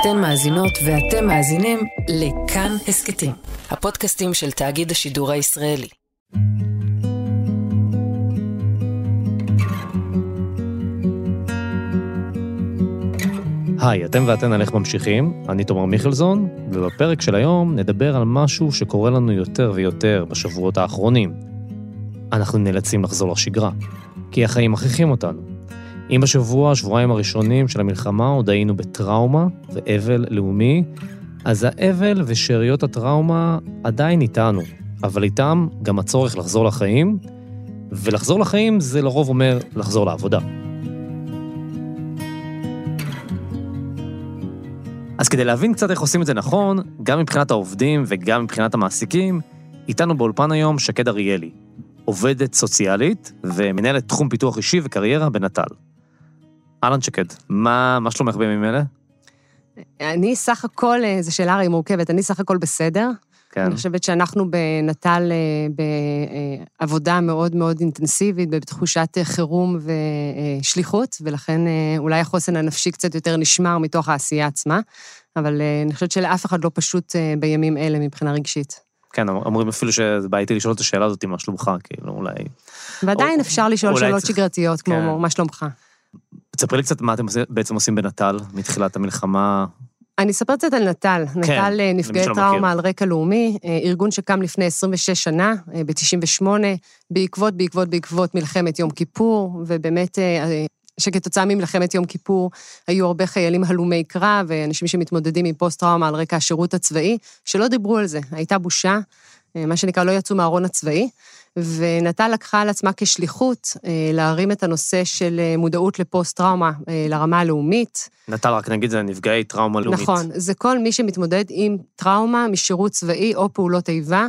אתן מאזינות ואתם מאזינים לכאן הסכתים, הפודקאסטים של תאגיד השידור הישראלי. היי, אתם ואתן על איך ממשיכים, אני תומר מיכלזון, ובפרק של היום נדבר על משהו שקורה לנו יותר ויותר בשבועות האחרונים. אנחנו נאלצים לחזור לשגרה, כי החיים מכריחים אותנו. אם בשבוע, השבועיים הראשונים של המלחמה עוד היינו בטראומה ואבל לאומי, אז האבל ושאריות הטראומה עדיין איתנו, אבל איתם גם הצורך לחזור לחיים, ולחזור לחיים זה לרוב אומר לחזור לעבודה. אז כדי להבין קצת איך עושים את זה נכון, גם מבחינת העובדים וגם מבחינת המעסיקים, איתנו באולפן היום שקד אריאלי, עובדת סוציאלית ומנהלת תחום פיתוח אישי וקריירה בנט"ל. אהלן שקד, מה, מה שלומך בימים אלה? אני סך הכל, אה, זו שאלה הרי מורכבת, אני סך הכל בסדר. כן. אני חושבת שאנחנו בנט"ל אה, בעבודה מאוד מאוד אינטנסיבית, בתחושת חירום ושליחות, ולכן אה, אולי החוסן הנפשי קצת יותר נשמר מתוך העשייה עצמה, אבל אני חושבת שלאף אחד לא פשוט בימים אלה מבחינה רגשית. כן, אומרים אפילו שזה בעייתי לשאול את השאלה הזאת, מה שלומך, כאילו, אולי... ועדיין או, אפשר לשאול שאלות צריך... שגרתיות, כמו כן. מה שלומך. תספרי לי קצת מה אתם בעצם עושים בנט"ל מתחילת המלחמה. אני אספר קצת על נט"ל. כן, נט"ל למי נפגעי טראומה מכיר. על רקע לאומי, אה, ארגון שקם לפני 26 שנה, אה, ב-98, בעקבות, בעקבות, בעקבות מלחמת יום כיפור, ובאמת, אה, שכתוצאה ממלחמת יום כיפור היו הרבה חיילים הלומי קרב, ואנשים שמתמודדים עם פוסט-טראומה על רקע השירות הצבאי, שלא דיברו על זה, הייתה בושה, אה, מה שנקרא, לא יצאו מהארון הצבאי. ונט"ל לקחה על עצמה כשליחות אה, להרים את הנושא של אה, מודעות לפוסט-טראומה אה, לרמה הלאומית. נט"ל, רק נגיד, זה נפגעי טראומה לאומית. נכון, זה כל מי שמתמודד עם טראומה משירות צבאי או פעולות איבה,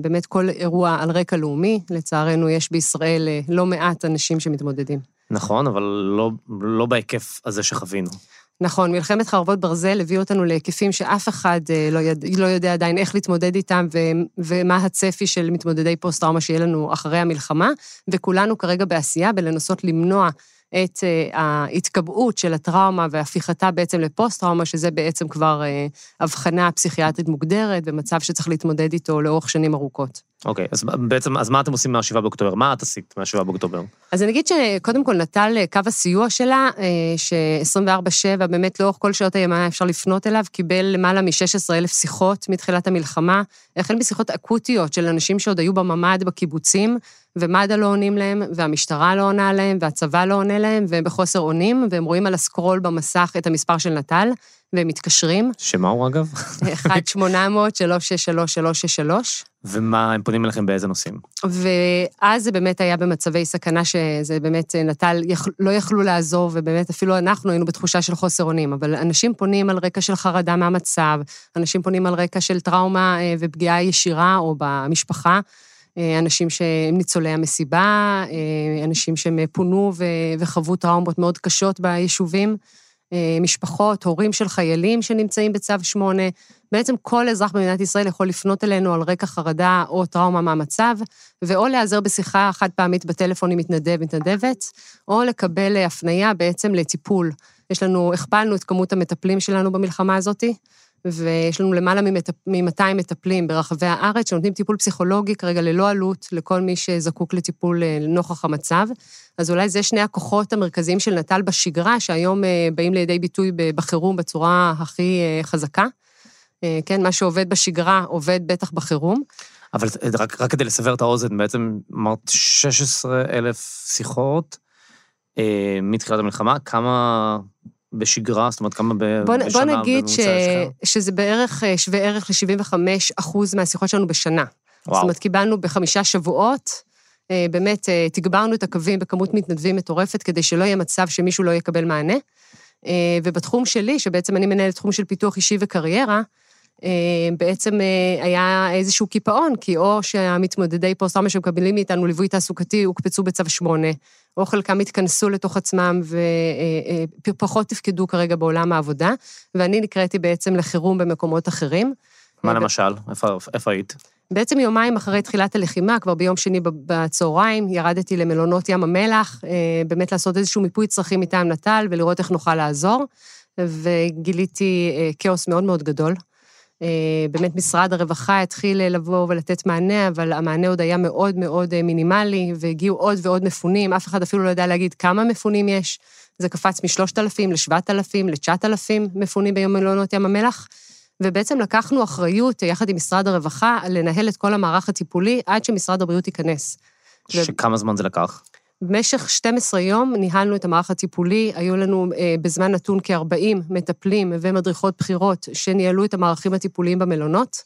באמת כל אירוע על רקע לאומי. לצערנו, יש בישראל לא מעט אנשים שמתמודדים. נכון, אבל לא, לא בהיקף הזה שחווינו. נכון, מלחמת חרבות ברזל הביאו אותנו להיקפים שאף אחד אה, לא, יד... לא יודע עדיין איך להתמודד איתם ו... ומה הצפי של מתמודדי פוסט-טראומה שיהיה לנו אחרי המלחמה, וכולנו כרגע בעשייה בלנסות למנוע את אה, ההתקבעות של הטראומה והפיכתה בעצם לפוסט-טראומה, שזה בעצם כבר אה, הבחנה פסיכיאטרית מוגדרת ומצב שצריך להתמודד איתו לאורך שנים ארוכות. אוקיי, אז בעצם, אז מה אתם עושים מה-7 באוקטובר? מה את עשית מה-7 באוקטובר? אז אני אגיד שקודם כל נט"ל, קו הסיוע שלה, אה, ש-24/7, באמת לאורך כל שעות היממה אפשר לפנות אליו, קיבל למעלה מ-16,000 שיחות מתחילת המלחמה, החל משיחות אקוטיות של אנשים שעוד היו בממ"ד בקיבוצים, ומד"א לא עונים להם, והמשטרה לא עונה להם, והצבא לא עונה להם, והם בחוסר אונים, והם רואים על הסקרול במסך את המספר של נט"ל, והם מתקשרים, שמה הוא אגב? 1-800-363-363. ומה, הם פונים אליכם באיזה נושאים? ואז זה באמת היה במצבי סכנה שזה באמת נטל, יכ... לא יכלו לעזור, ובאמת אפילו אנחנו היינו בתחושה של חוסר אונים, אבל אנשים פונים על רקע של חרדה מהמצב, אנשים פונים על רקע של טראומה אה, ופגיעה ישירה או במשפחה, אה, אנשים שהם ניצולי המסיבה, אה, אנשים שהם פונו ו... וחוו טראומות מאוד קשות ביישובים. משפחות, הורים של חיילים שנמצאים בצו 8. בעצם כל אזרח במדינת ישראל יכול לפנות אלינו על רקע חרדה או טראומה מהמצב, ואו להיעזר בשיחה חד פעמית בטלפון עם מתנדב, מתנדבת, או לקבל הפנייה בעצם לטיפול. יש לנו, הכפלנו את כמות המטפלים שלנו במלחמה הזאתי, ויש לנו למעלה מ-200 מטפלים ברחבי הארץ שנותנים טיפול פסיכולוגי כרגע ללא עלות לכל מי שזקוק לטיפול לנוכח המצב. אז אולי זה שני הכוחות המרכזיים של נט"ל בשגרה, שהיום באים לידי ביטוי בחירום בצורה הכי חזקה. כן, מה שעובד בשגרה עובד בטח בחירום. אבל רק, רק כדי לסבר את האוזן, בעצם אמרת 16 אלף שיחות אה, מתחילת המלחמה, כמה בשגרה, זאת אומרת, כמה ב, בוא, בשנה בוא נגיד ש, שזה בערך שווה ערך ל-75 אחוז מהשיחות שלנו בשנה. וואו. זאת אומרת, קיבלנו בחמישה שבועות, אה, באמת תגברנו את הקווים בכמות מתנדבים מטורפת, כדי שלא יהיה מצב שמישהו לא יקבל מענה. אה, ובתחום שלי, שבעצם אני מנהלת תחום של פיתוח אישי וקריירה, בעצם היה איזשהו קיפאון, כי או שהמתמודדי פוסט-טראומה שמקבלים מאיתנו ליווי תעסוקתי הוקפצו בצו 8, או חלקם התכנסו לתוך עצמם ופחות תפקדו כרגע בעולם העבודה, ואני נקראתי בעצם לחירום במקומות אחרים. מה למשל? איפה, איפה היית? בעצם יומיים אחרי תחילת הלחימה, כבר ביום שני בצהריים, ירדתי למלונות ים המלח, באמת לעשות איזשהו מיפוי צרכים מטעם נט"ל ולראות איך נוכל לעזור. וגיליתי אה, כאוס מאוד מאוד גדול. אה, באמת משרד הרווחה התחיל לבוא ולתת מענה, אבל המענה עוד היה מאוד מאוד מינימלי, והגיעו עוד ועוד מפונים, אף אחד אפילו לא יודע להגיד כמה מפונים יש. זה קפץ מ-3,000 ל-7,000 ל-9,000 מפונים ביום מלונות ים המלח. ובעצם לקחנו אחריות, יחד עם משרד הרווחה, לנהל את כל המערך הטיפולי עד שמשרד הבריאות ייכנס. שכמה זמן זה לקח? במשך 12 יום ניהלנו את המערך הטיפולי, היו לנו אה, בזמן נתון כ-40 מטפלים ומדריכות בכירות שניהלו את המערכים הטיפוליים במלונות.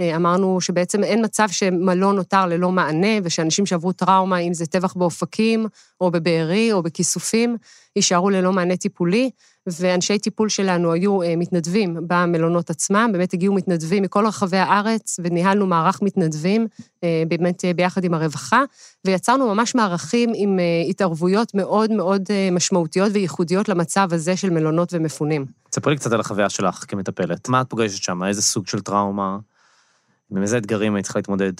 אה, אמרנו שבעצם אין מצב שמלון נותר ללא מענה, ושאנשים שעברו טראומה, אם זה טבח באופקים, או בבארי, או בכיסופים, יישארו ללא מענה טיפולי, ואנשי טיפול שלנו היו אה, מתנדבים במלונות עצמם, באמת הגיעו מתנדבים מכל רחבי הארץ, וניהלנו מערך מתנדבים, אה, באמת ביחד עם הרווחה, ויצרנו ממש מערכים עם התערבויות מאוד מאוד משמעותיות וייחודיות למצב הזה של מלונות ומפונים. תספרי לי קצת על החוויה שלך כמטפלת. מה את פוגשת שם? איזה סוג של טראומה? עם איזה אתגרים היית צריכה להתמודד?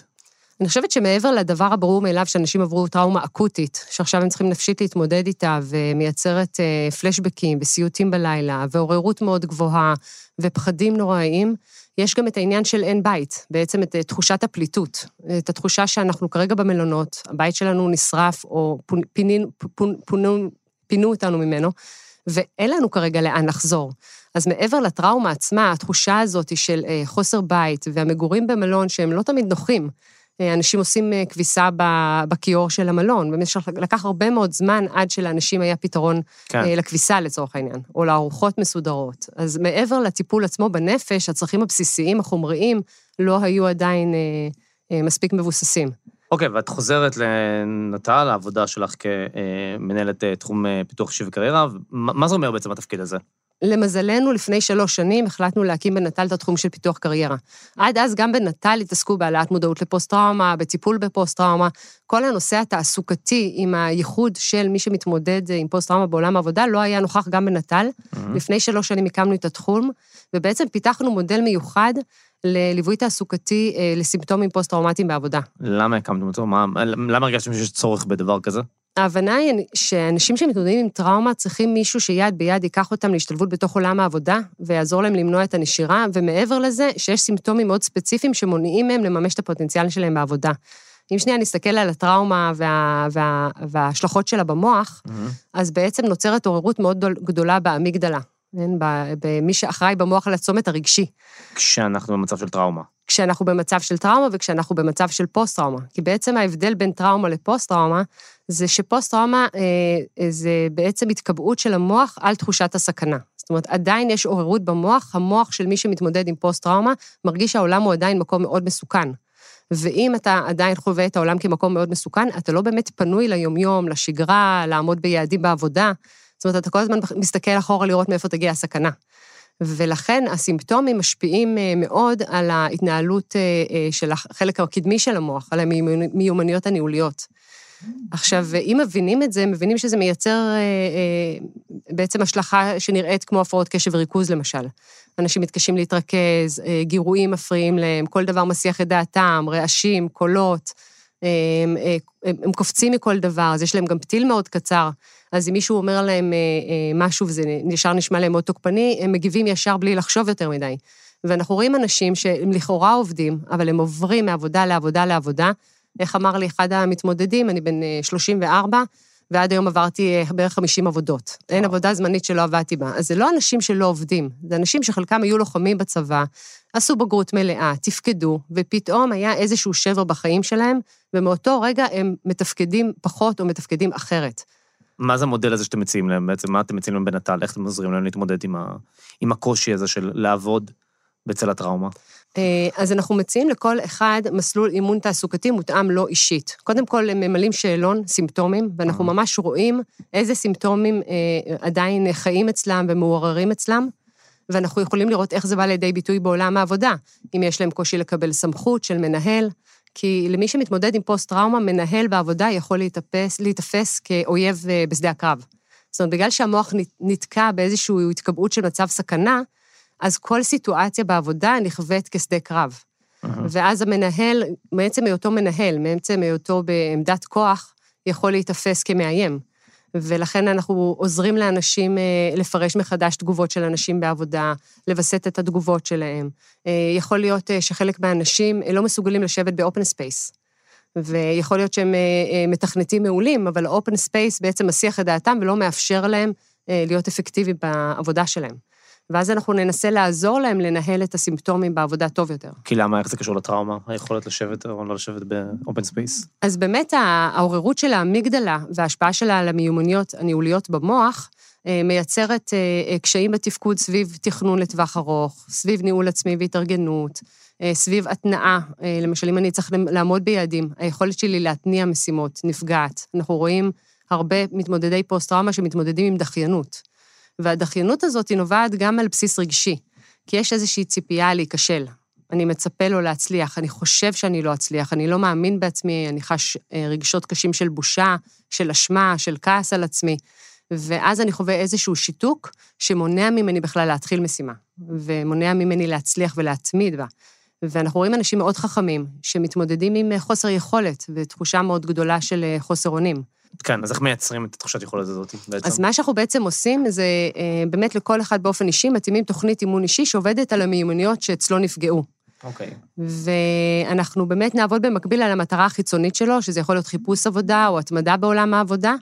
אני חושבת שמעבר לדבר הברור מאליו שאנשים עברו טראומה אקוטית, שעכשיו הם צריכים נפשית להתמודד איתה, ומייצרת אה, פלשבקים וסיוטים בלילה, ועוררות מאוד גבוהה, ופחדים נוראיים, יש גם את העניין של אין בית, בעצם את תחושת הפליטות, את התחושה שאנחנו כרגע במלונות, הבית שלנו נשרף, או פינין, פונו, פונו, פינו אותנו ממנו, ואין לנו כרגע לאן לחזור. אז מעבר לטראומה עצמה, התחושה הזאת של אה, חוסר בית והמגורים במלון שהם לא תמיד נוחים, אה, אנשים עושים אה, כביסה בכיור של המלון. במשך, לקח הרבה מאוד זמן עד שלאנשים היה פתרון כן. לכביסה לצורך העניין, או לארוחות מסודרות. אז מעבר לטיפול עצמו בנפש, הצרכים הבסיסיים, החומריים, לא היו עדיין מספיק מבוססים. אוקיי, ואת חוזרת לנט"ל, העבודה שלך כמנהלת תחום פיתוח אישי וקריירה, מה זה אומר בעצם התפקיד הזה? למזלנו, לפני שלוש שנים החלטנו להקים בנט"ל את התחום של פיתוח קריירה. עד אז גם בנט"ל התעסקו בהעלאת מודעות לפוסט-טראומה, בטיפול בפוסט-טראומה. כל הנושא התעסוקתי עם הייחוד של מי שמתמודד עם פוסט-טראומה בעולם העבודה לא היה נוכח גם בנט"ל. Mm-hmm. לפני שלוש שנים הקמנו את התחום, ובעצם פיתחנו מודל מיוחד לליווי תעסוקתי אה, לסימפטומים פוסט-טראומטיים בעבודה. למה הקמתם אותו? למה הרגשתם שיש צורך בדבר כזה? ההבנה היא שאנשים שמתמודדים עם טראומה צריכים מישהו שיד ביד ייקח אותם להשתלבות בתוך עולם העבודה ויעזור להם למנוע את הנשירה, ומעבר לזה, שיש סימפטומים מאוד ספציפיים שמונעים מהם לממש את הפוטנציאל שלהם בעבודה. אם שנייה נסתכל על הטראומה וה, וה, וההשלכות שלה במוח, mm-hmm. אז בעצם נוצרת עוררות מאוד גדולה באמיגדלה, כן? במי שאחראי במוח על הצומת הרגשי. כשאנחנו במצב של טראומה. כשאנחנו במצב של טראומה וכשאנחנו במצב של פוסט-טראומה. כי בעצם ההבדל בין טראומה לפוסט-טראומה, זה שפוסט-טראומה אה, זה בעצם התקבעות של המוח על תחושת הסכנה. זאת אומרת, עדיין יש עוררות במוח, המוח של מי שמתמודד עם פוסט-טראומה מרגיש שהעולם הוא עדיין מקום מאוד מסוכן. ואם אתה עדיין חווה את העולם כמקום מאוד מסוכן, אתה לא באמת פנוי ליומיום, לשגרה, לעמוד ביעדים בעבודה. זאת אומרת, אתה כל הזמן מסתכל אחורה לראות מאיפה תגיע הסכנה. ולכן הסימפטומים משפיעים אה, מאוד על ההתנהלות אה, אה, של החלק הקדמי של המוח, על המיומנויות הניהוליות. עכשיו, אם מבינים את זה, מבינים שזה מייצר בעצם השלכה שנראית כמו הפרעות קשב וריכוז, למשל. אנשים מתקשים להתרכז, גירויים מפריעים להם, כל דבר מסיח את דעתם, רעשים, קולות. הם, הם, הם קופצים מכל דבר, אז יש להם גם פתיל מאוד קצר. אז אם מישהו אומר להם אה, אה, משהו וזה ישר נשמע להם מאוד תוקפני, הם מגיבים ישר בלי לחשוב יותר מדי. ואנחנו רואים אנשים שהם לכאורה עובדים, אבל הם עוברים מעבודה לעבודה לעבודה. איך אמר לי אחד המתמודדים, אני בן 34, אה, ועד היום עברתי בערך 50 עבודות. אין עבודה זמנית שלא עבדתי בה. אז זה לא אנשים שלא עובדים, זה אנשים שחלקם היו לוחמים בצבא, עשו בגרות מלאה, תפקדו, ופתאום היה איזשהו שבר בחיים שלהם, ומאותו רגע הם מתפקדים פחות או מתפקדים אחרת. מה זה המודל הזה שאתם מציעים להם בעצם? מה אתם מציעים להם בנט"ל? איך אתם עוזרים להם להתמודד עם, ה... עם הקושי הזה של לעבוד בצל הטראומה? אה, אז אנחנו מציעים לכל אחד מסלול אימון תעסוקתי מותאם לו אישית. קודם כל, הם ממלאים שאלון, סימפטומים, ואנחנו ממש רואים איזה סימפטומים אה, עדיין חיים אצלם ומעוררים אצלם, ואנחנו יכולים לראות איך זה בא לידי ביטוי בעולם העבודה. אם יש להם קושי לקבל סמכות של מנהל, כי למי שמתמודד עם פוסט-טראומה, מנהל בעבודה יכול להתאפס, להתאפס כאויב אה, בשדה הקרב. זאת אומרת, בגלל שהמוח נתקע באיזושהי התקבעות של מצב סכנה, אז כל סיטואציה בעבודה נכווית כשדה קרב. Uh-huh. ואז המנהל, מעצם היותו מנהל, מעצם היותו בעמדת כוח, יכול להיתפס כמאיים. ולכן אנחנו עוזרים לאנשים אה, לפרש מחדש תגובות של אנשים בעבודה, לווסת את התגובות שלהם. אה, יכול להיות אה, שחלק מהאנשים לא מסוגלים לשבת ב open space. ויכול להיות שהם מתכנתים מעולים, אבל open space בעצם מסיח את דעתם ולא מאפשר להם להיות אפקטיביים בעבודה שלהם. ואז אנחנו ננסה לעזור להם לנהל את הסימפטומים בעבודה טוב יותר. כי למה, איך זה קשור לטראומה? היכולת לשבת או לא לשבת ב open space? אז באמת העוררות של האמיגדלה וההשפעה שלה על המיומנויות הניהוליות במוח, אה, מייצרת אה, קשיים בתפקוד סביב תכנון לטווח ארוך, סביב ניהול עצמי והתארגנות, אה, סביב התנאה, למשל, אם אני צריך לעמוד ביעדים, היכולת שלי להתניע משימות נפגעת. אנחנו רואים הרבה מתמודדי פוסט-טראומה שמתמודדים עם דחיינות. והדחיינות הזאת היא נובעת גם על בסיס רגשי, כי יש איזושהי ציפייה להיכשל. אני מצפה לו להצליח, אני חושב שאני לא אצליח, אני לא מאמין בעצמי, אני חש אה, רגשות קשים של בושה, של אשמה, של כעס על עצמי. ואז אני חווה איזשהו שיתוק שמונע ממני בכלל להתחיל משימה, ומונע ממני להצליח ולהתמיד בה. ואנחנו רואים אנשים מאוד חכמים, שמתמודדים עם חוסר יכולת ותחושה מאוד גדולה של אה, חוסר אונים. כן, אז איך מייצרים את התחושת יכולת הזאת בעצם? אז מה שאנחנו בעצם עושים זה אה, באמת לכל אחד באופן אישי, מתאימים תוכנית אימון אישי שעובדת על המיומנויות שאצלו נפגעו. אוקיי. ואנחנו באמת נעבוד במקביל על המטרה החיצונית שלו, שזה יכול להיות חיפוש עבודה או התמדה בעולם העבודה,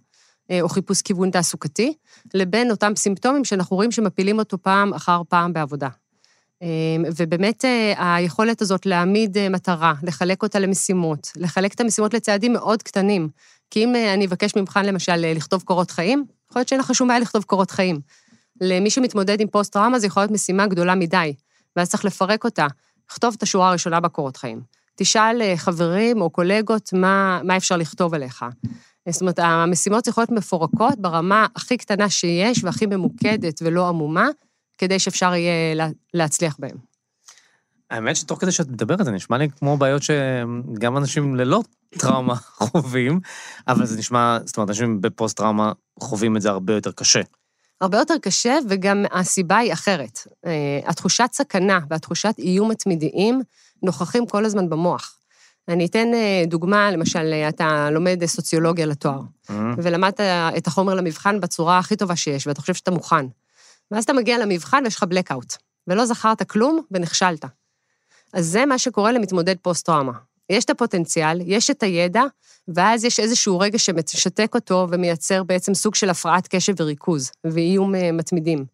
אה, או חיפוש כיוון תעסוקתי, לבין אותם סימפטומים שאנחנו רואים שמפילים אותו פעם אחר פעם בעבודה. אה, ובאמת היכולת הזאת להעמיד מטרה, לחלק אותה למשימות, לחלק את המשימות לצעדים מאוד קטנים, כי אם אה, אני אבקש ממך, למשל, אה, לכתוב קורות חיים, יכול להיות שאין לך שום בעיה לכתוב קורות חיים. למי שמתמודד עם פוסט-טראומה זה יכול להיות משימה גדולה מדי, ואז צריך לפרק אותה. כתוב את השורה הראשונה בקורות חיים. תשאל אה, חברים או קולגות מה, מה אפשר לכתוב עליך. זאת אומרת, המשימות צריכות להיות מפורקות ברמה הכי קטנה שיש והכי ממוקדת ולא עמומה, כדי שאפשר יהיה להצליח בהן. האמת שתוך כדי שאת מדברת, זה נשמע לי כמו בעיות שגם אנשים ללא טראומה חווים, אבל זה נשמע, זאת אומרת, אנשים בפוסט-טראומה חווים את זה הרבה יותר קשה. הרבה יותר קשה, וגם הסיבה היא אחרת. אה, התחושת סכנה והתחושת איום התמידיים נוכחים כל הזמן במוח. אני אתן אה, דוגמה, למשל, אתה לומד סוציולוגיה לתואר, mm-hmm. ולמדת את החומר למבחן בצורה הכי טובה שיש, ואתה חושב שאתה מוכן. ואז אתה מגיע למבחן ויש לך blackout, ולא זכרת כלום ונכשלת. אז זה מה שקורה למתמודד פוסט-טראומה. יש את הפוטנציאל, יש את הידע, ואז יש איזשהו רגע שמשתק אותו ומייצר בעצם סוג של הפרעת קשב וריכוז, ואיום אה, מתמידים.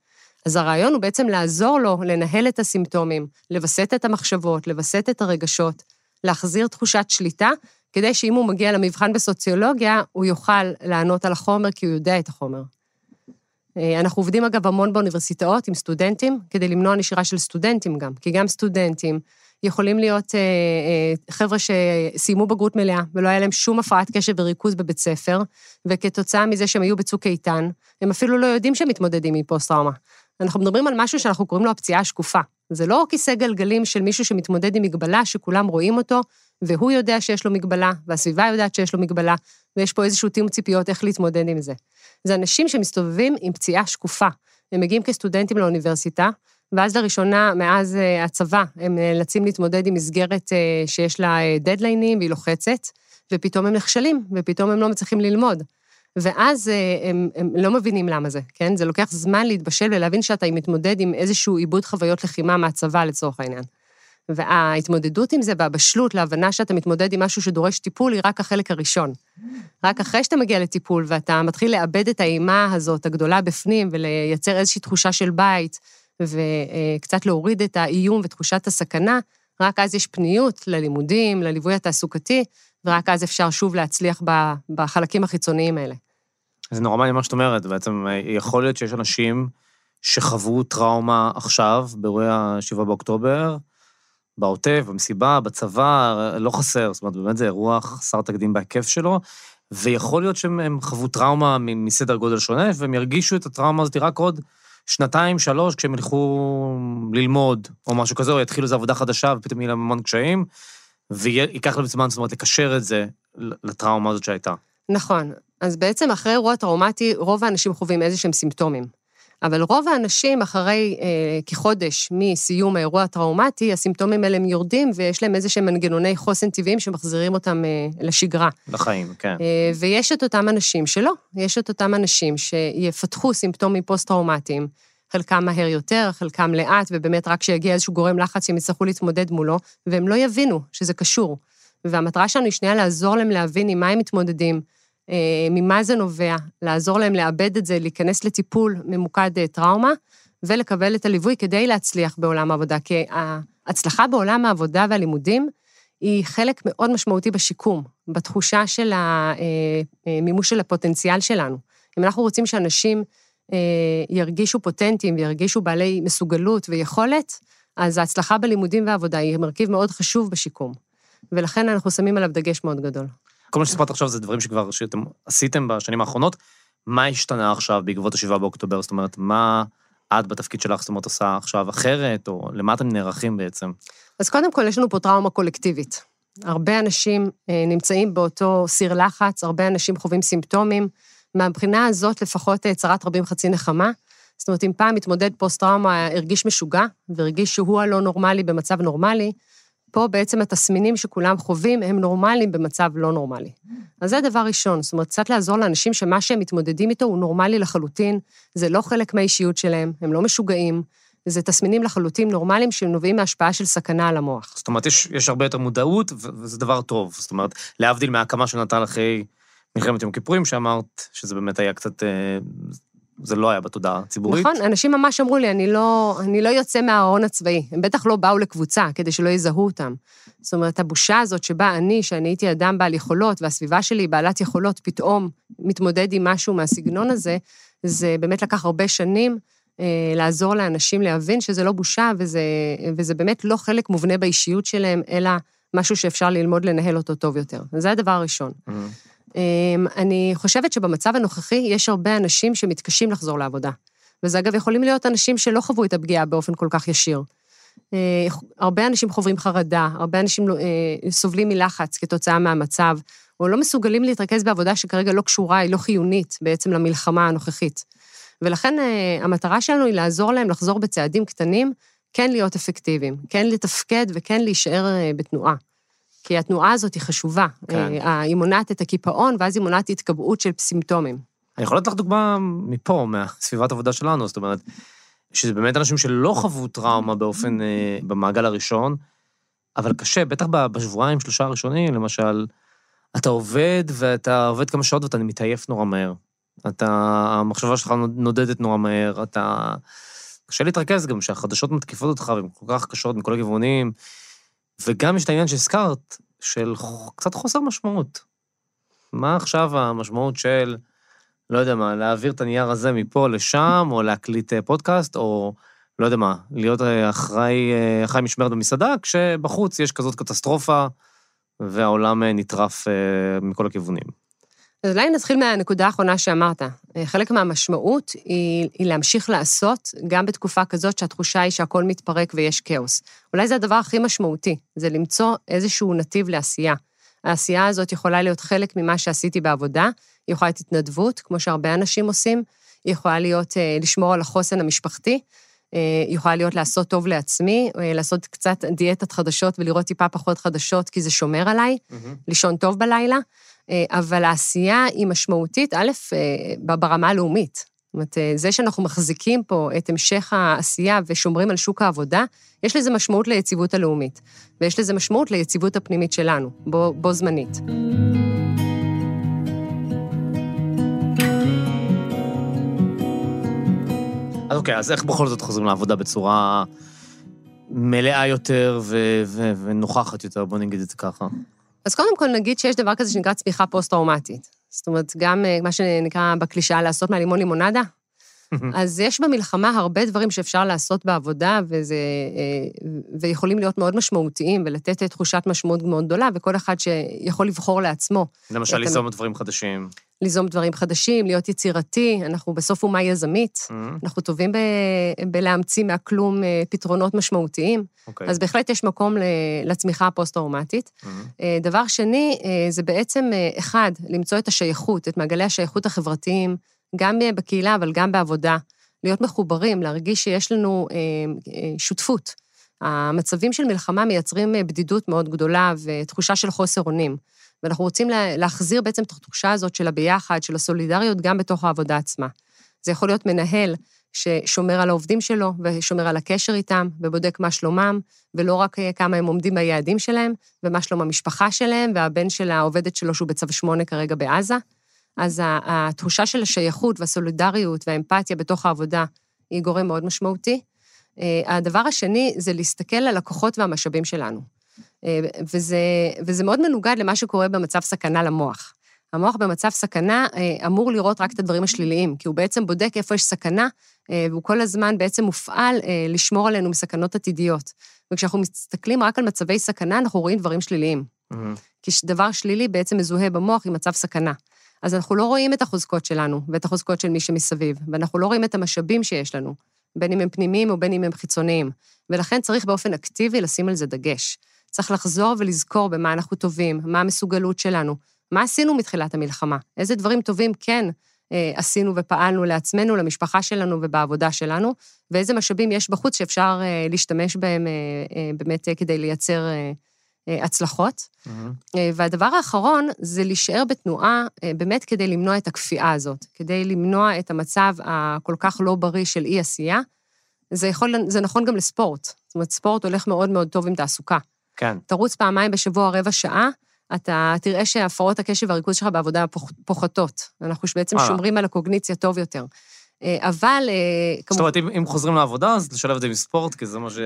אז הרעיון הוא בעצם לעזור לו לנהל את הסימפטומים, לווסת את המחשבות, לווסת את הרגשות, להחזיר תחושת שליטה, כדי שאם הוא מגיע למבחן בסוציולוגיה, הוא יוכל לענות על החומר, כי הוא יודע את החומר. אה, אנחנו עובדים אגב המון באוניברסיטאות עם סטודנטים, כדי למנוע נשירה של סטודנטים גם, כי גם סטודנטים יכולים להיות אה, אה, חבר'ה שסיימו בגרות מלאה ולא היה להם שום הפרעת קשב וריכוז בבית ספר, וכתוצאה מזה שהם היו בצוק איתן, הם אפילו לא יודעים שהם מתמודדים עם פוסט-טראומה. אנחנו מדברים על משהו שאנחנו קוראים לו הפציעה השקופה. זה לא כיסא גלגלים של מישהו שמתמודד עם מגבלה שכולם רואים אותו, והוא יודע שיש לו מגבלה, והסביבה יודעת שיש לו מגבלה, ויש פה איזשהו תיאום ציפיות איך להתמודד עם זה. זה אנשים שמסתובבים עם פציעה שקופה. הם מגיעים כסטודנטים לאוניברסיטה, ואז לראשונה, מאז אה, הצבא, הם נאלצים להתמודד עם מסגרת אה, שיש לה דדליינים אה, והיא לוחצת, ופתאום הם נכשלים, ופתאום הם לא מצליחים ללמוד. ואז הם, הם לא מבינים למה זה, כן? זה לוקח זמן להתבשל ולהבין שאתה מתמודד עם איזשהו עיבוד חוויות לחימה מהצבא, לצורך העניין. וההתמודדות עם זה והבשלות להבנה שאתה מתמודד עם משהו שדורש טיפול היא רק החלק הראשון. רק אחרי שאתה מגיע לטיפול ואתה מתחיל לאבד את האימה הזאת הגדולה בפנים ולייצר איזושהי תחושה של בית, וקצת להוריד את האיום ותחושת הסכנה, רק אז יש פניות ללימודים, לליווי התעסוקתי, ורק אז אפשר שוב להצליח בחלקים החיצוניים האלה. זה נורא מעניין מה שאת אומרת, בעצם יכול להיות שיש אנשים שחוו טראומה עכשיו, באירועי ה-7 באוקטובר, בעוטף, במסיבה, בצבא, לא חסר, זאת אומרת, באמת זה אירוע חסר תקדים בהיקף שלו, ויכול להיות שהם חוו טראומה מסדר גודל שונה, והם ירגישו את הטראומה הזאת רק עוד שנתיים, שלוש, כשהם ילכו ללמוד, או משהו כזה, או יתחילו איזו עבודה חדשה, ופתאום יהיה להם המון קשיים, וייקח להם זמן, זאת אומרת, לקשר את זה לטראומה הזאת שהייתה. נכון. אז בעצם אחרי אירוע טראומטי, רוב האנשים חווים איזה שהם סימפטומים. אבל רוב האנשים, אחרי אה, כחודש מסיום האירוע הטראומטי, הסימפטומים האלה הם יורדים, ויש להם איזה שהם מנגנוני חוסן טבעיים שמחזירים אותם אה, לשגרה. לחיים, כן. אה, ויש את אותם אנשים שלא, יש את אותם אנשים שיפתחו סימפטומים פוסט-טראומטיים, חלקם מהר יותר, חלקם לאט, ובאמת רק כשיגיע איזשהו גורם לחץ הם יצטרכו להתמודד מולו, והם לא יבינו שזה קשור. והמטרה שלנו היא שנייה לעזור להם להבין עם מה הם מתמודדים, ממה זה נובע, לעזור להם לאבד את זה, להיכנס לטיפול ממוקד אה, טראומה, ולקבל את הליווי כדי להצליח בעולם העבודה. כי ההצלחה בעולם העבודה והלימודים היא חלק מאוד משמעותי בשיקום, בתחושה של המימוש של הפוטנציאל שלנו. אם אנחנו רוצים שאנשים ירגישו פוטנטים וירגישו בעלי מסוגלות ויכולת, אז ההצלחה בלימודים ועבודה היא מרכיב מאוד חשוב בשיקום. ולכן אנחנו שמים עליו דגש מאוד גדול. כל מה שסיפרת עכשיו זה דברים שכבר, שאתם עשיתם בשנים האחרונות. מה השתנה עכשיו בעקבות ה-7 באוקטובר? זאת אומרת, מה את בתפקיד שלך, זאת אומרת, עושה עכשיו אחרת, או למה אתם נערכים בעצם? אז קודם כל, יש לנו פה טראומה קולקטיבית. הרבה אנשים אה, נמצאים באותו סיר לחץ, הרבה אנשים חווים סימפטומים. מהבחינה הזאת, לפחות אה, צרת רבים חצי נחמה. זאת אומרת, אם פעם מתמודד פוסט-טראומה הרגיש משוגע, והרגיש שהוא הלא נורמלי במצב נורמלי, פה בעצם התסמינים שכולם חווים הם נורמליים במצב לא נורמלי. אז זה דבר ראשון, זאת אומרת, קצת לעזור לאנשים שמה שהם מתמודדים איתו הוא נורמלי לחלוטין, זה לא חלק מהאישיות שלהם, הם לא משוגעים, זה תסמינים לחלוטין נורמליים שנובעים מהשפעה של סכנה על המוח. זאת אומרת, יש, יש הרבה יותר מודעות, וזה דבר טוב. זאת אומרת, להבדיל מההקמה של נטל אחרי מלחמת יום כיפורים, שאמרת שזה באמת היה קצת אה, זה לא היה בתודעה הציבורית. נכון, אנשים ממש אמרו לי, אני לא, אני לא יוצא מהארון הצבאי. הם בטח לא באו לקבוצה כדי שלא יזהו אותם. זאת אומרת, הבושה הזאת שבה אני, שאני הייתי אדם בעל יכולות, והסביבה שלי בעלת יכולות, פתאום מתמודד עם משהו מהסגנון הזה, זה באמת לקח הרבה שנים אה, לעזור לאנשים להבין שזה לא בושה, וזה, וזה באמת לא חלק מובנה באישיות שלהם, אלא משהו שאפשר ללמוד לנהל אותו טוב יותר. זה הדבר הראשון. Mm-hmm. אמ, אני חושבת שבמצב הנוכחי יש הרבה אנשים שמתקשים לחזור לעבודה. וזה אגב יכולים להיות אנשים שלא חוו את הפגיעה באופן כל כך ישיר. אה, הרבה אנשים חווים חרדה, הרבה אנשים אה, סובלים מלחץ כתוצאה מהמצב, או לא מסוגלים להתרכז בעבודה שכרגע לא קשורה, היא לא חיונית בעצם למלחמה הנוכחית. ולכן אה, המטרה שלנו היא לעזור להם לחזור בצעדים קטנים, כן להיות אפקטיביים, כן לתפקד וכן להישאר בתנועה. כי התנועה הזאת היא חשובה. כן. אה, היא מונעת את הקיפאון, ואז היא מונעת התקבעות של סימפטומים. אני יכול לתת לך דוגמה מפה, מהסביבת עבודה שלנו, זאת אומרת, שזה באמת אנשים שלא חוו טראומה באופן, אה, במעגל הראשון, אבל קשה, בטח בשבועיים, שלושה הראשונים, למשל, אתה עובד, ואתה עובד כמה שעות ואתה מתעייף נורא מהר. אתה, המחשבה שלך נודדת נורא מהר, אתה... קשה להתרכז גם, שהחדשות מתקיפות אותך, והן כל כך קשות מכל הכיוונים. וגם יש את העניין שהזכרת, של קצת חוסר משמעות. מה עכשיו המשמעות של, לא יודע מה, להעביר את הנייר הזה מפה לשם, או להקליט אה, פודקאסט, או לא יודע מה, להיות אה, אחראי, אה, אחראי משמרת במסעדה, כשבחוץ יש כזאת קטסטרופה, והעולם נטרף מכל הכיוונים. אז אולי נתחיל מהנקודה האחרונה שאמרת. אה, חלק מהמשמעות היא, היא להמשיך לעשות, גם בתקופה כזאת שהתחושה היא שהכל מתפרק ויש כאוס. אולי זה הדבר הכי משמעותי, זה למצוא איזשהו נתיב לעשייה. העשייה הזאת יכולה להיות חלק ממה שעשיתי בעבודה, היא יכולה להיות התנדבות, כמו שהרבה אנשים עושים, היא יכולה להיות אה, לשמור על החוסן המשפחתי, אה, היא יכולה להיות לעשות טוב לעצמי, לעשות קצת דיאטת חדשות ולראות טיפה פחות חדשות, כי זה שומר עליי, mm-hmm. לישון טוב בלילה. אה, אבל העשייה היא משמעותית, א', אה, ברמה הלאומית. זאת אומרת, אה, זה שאנחנו מחזיקים פה את המשך העשייה ושומרים על שוק העבודה, יש לזה משמעות ליציבות הלאומית, ויש לזה משמעות ליציבות הפנימית שלנו, בו, בו זמנית. אז אוקיי, אז איך בכל זאת חוזרים לעבודה בצורה מלאה יותר ו- ו- ונוכחת יותר, בוא נגיד את זה ככה? אז קודם כל נגיד שיש דבר כזה שנקרא צמיחה פוסט-טראומטית. זאת אומרת, גם אה, מה שנקרא בקלישאה לעשות מהלימון לימונדה, אז יש במלחמה הרבה דברים שאפשר לעשות בעבודה, וזה, אה, ויכולים להיות מאוד משמעותיים, ולתת תחושת משמעות מאוד גדולה, וכל אחד שיכול לבחור לעצמו. למשל, ליזום דברים חדשים. ליזום דברים חדשים, להיות יצירתי, אנחנו בסוף אומה יזמית, mm-hmm. אנחנו טובים ב, בלהמציא מהכלום אה, פתרונות משמעותיים, okay. אוקיי. אז בהחלט יש מקום לצמיחה הפוסט-טראומטית. Mm-hmm. דבר שני, זה בעצם, אחד, למצוא את השייכות, את מעגלי השייכות החברתיים, גם בקהילה, אבל גם בעבודה. להיות מחוברים, להרגיש שיש לנו אה, אה, שותפות. המצבים של מלחמה מייצרים אה, בדידות מאוד גדולה ותחושה של חוסר אונים. ואנחנו רוצים להחזיר בעצם את התחושה הזאת של הביחד, של הסולידריות, גם בתוך העבודה עצמה. זה יכול להיות מנהל ששומר על העובדים שלו ושומר על הקשר איתם ובודק מה שלומם, ולא רק כמה הם עומדים ביעדים שלהם, ומה שלום המשפחה שלהם, והבן של העובדת שלו שהוא בצו 8 כרגע בעזה. אז התחושה של השייכות והסולידריות והאמפתיה בתוך העבודה היא גורם מאוד משמעותי. אה, הדבר השני זה להסתכל על הכוחות והמשאבים שלנו. אה, וזה, וזה מאוד מנוגד למה שקורה במצב סכנה למוח. המוח במצב סכנה אה, אמור לראות רק את הדברים השליליים, כי הוא בעצם בודק איפה יש סכנה, והוא כל הזמן בעצם מופעל לשמור עלינו מסכנות עתידיות. וכשאנחנו מסתכלים רק על מצבי סכנה, אנחנו רואים דברים שליליים. Mm-hmm. כי דבר שלילי בעצם מזוהה במוח עם מצב סכנה. אז אנחנו לא רואים את החוזקות שלנו ואת החוזקות של מי שמסביב, ואנחנו לא רואים את המשאבים שיש לנו, בין אם הם פנימיים או בין אם הם חיצוניים. ולכן צריך באופן אקטיבי לשים על זה דגש. צריך לחזור ולזכור במה אנחנו טובים, מה המסוגלות שלנו, מה עשינו מתחילת המלחמה, איזה דברים טובים כן אה, עשינו ופעלנו לעצמנו, למשפחה שלנו ובעבודה שלנו, ואיזה משאבים יש בחוץ שאפשר אה, להשתמש בהם אה, אה, באמת אה, כדי לייצר אה, הצלחות. Mm-hmm. והדבר האחרון זה להישאר בתנועה באמת כדי למנוע את הכפייה הזאת, כדי למנוע את המצב הכל כך לא בריא של אי-עשייה. זה, יכול, זה נכון גם לספורט. זאת אומרת, ספורט הולך מאוד מאוד טוב עם תעסוקה. כן. תרוץ פעמיים בשבוע רבע שעה, אתה תראה שהפרעות הקשב והריכוז שלך בעבודה פוחתות. אנחנו בעצם שומרים על הקוגניציה טוב יותר. אבל... זאת אומרת, אם, אם חוזרים לעבודה, אז לשלב את זה עם ספורט, כי זה מה ש...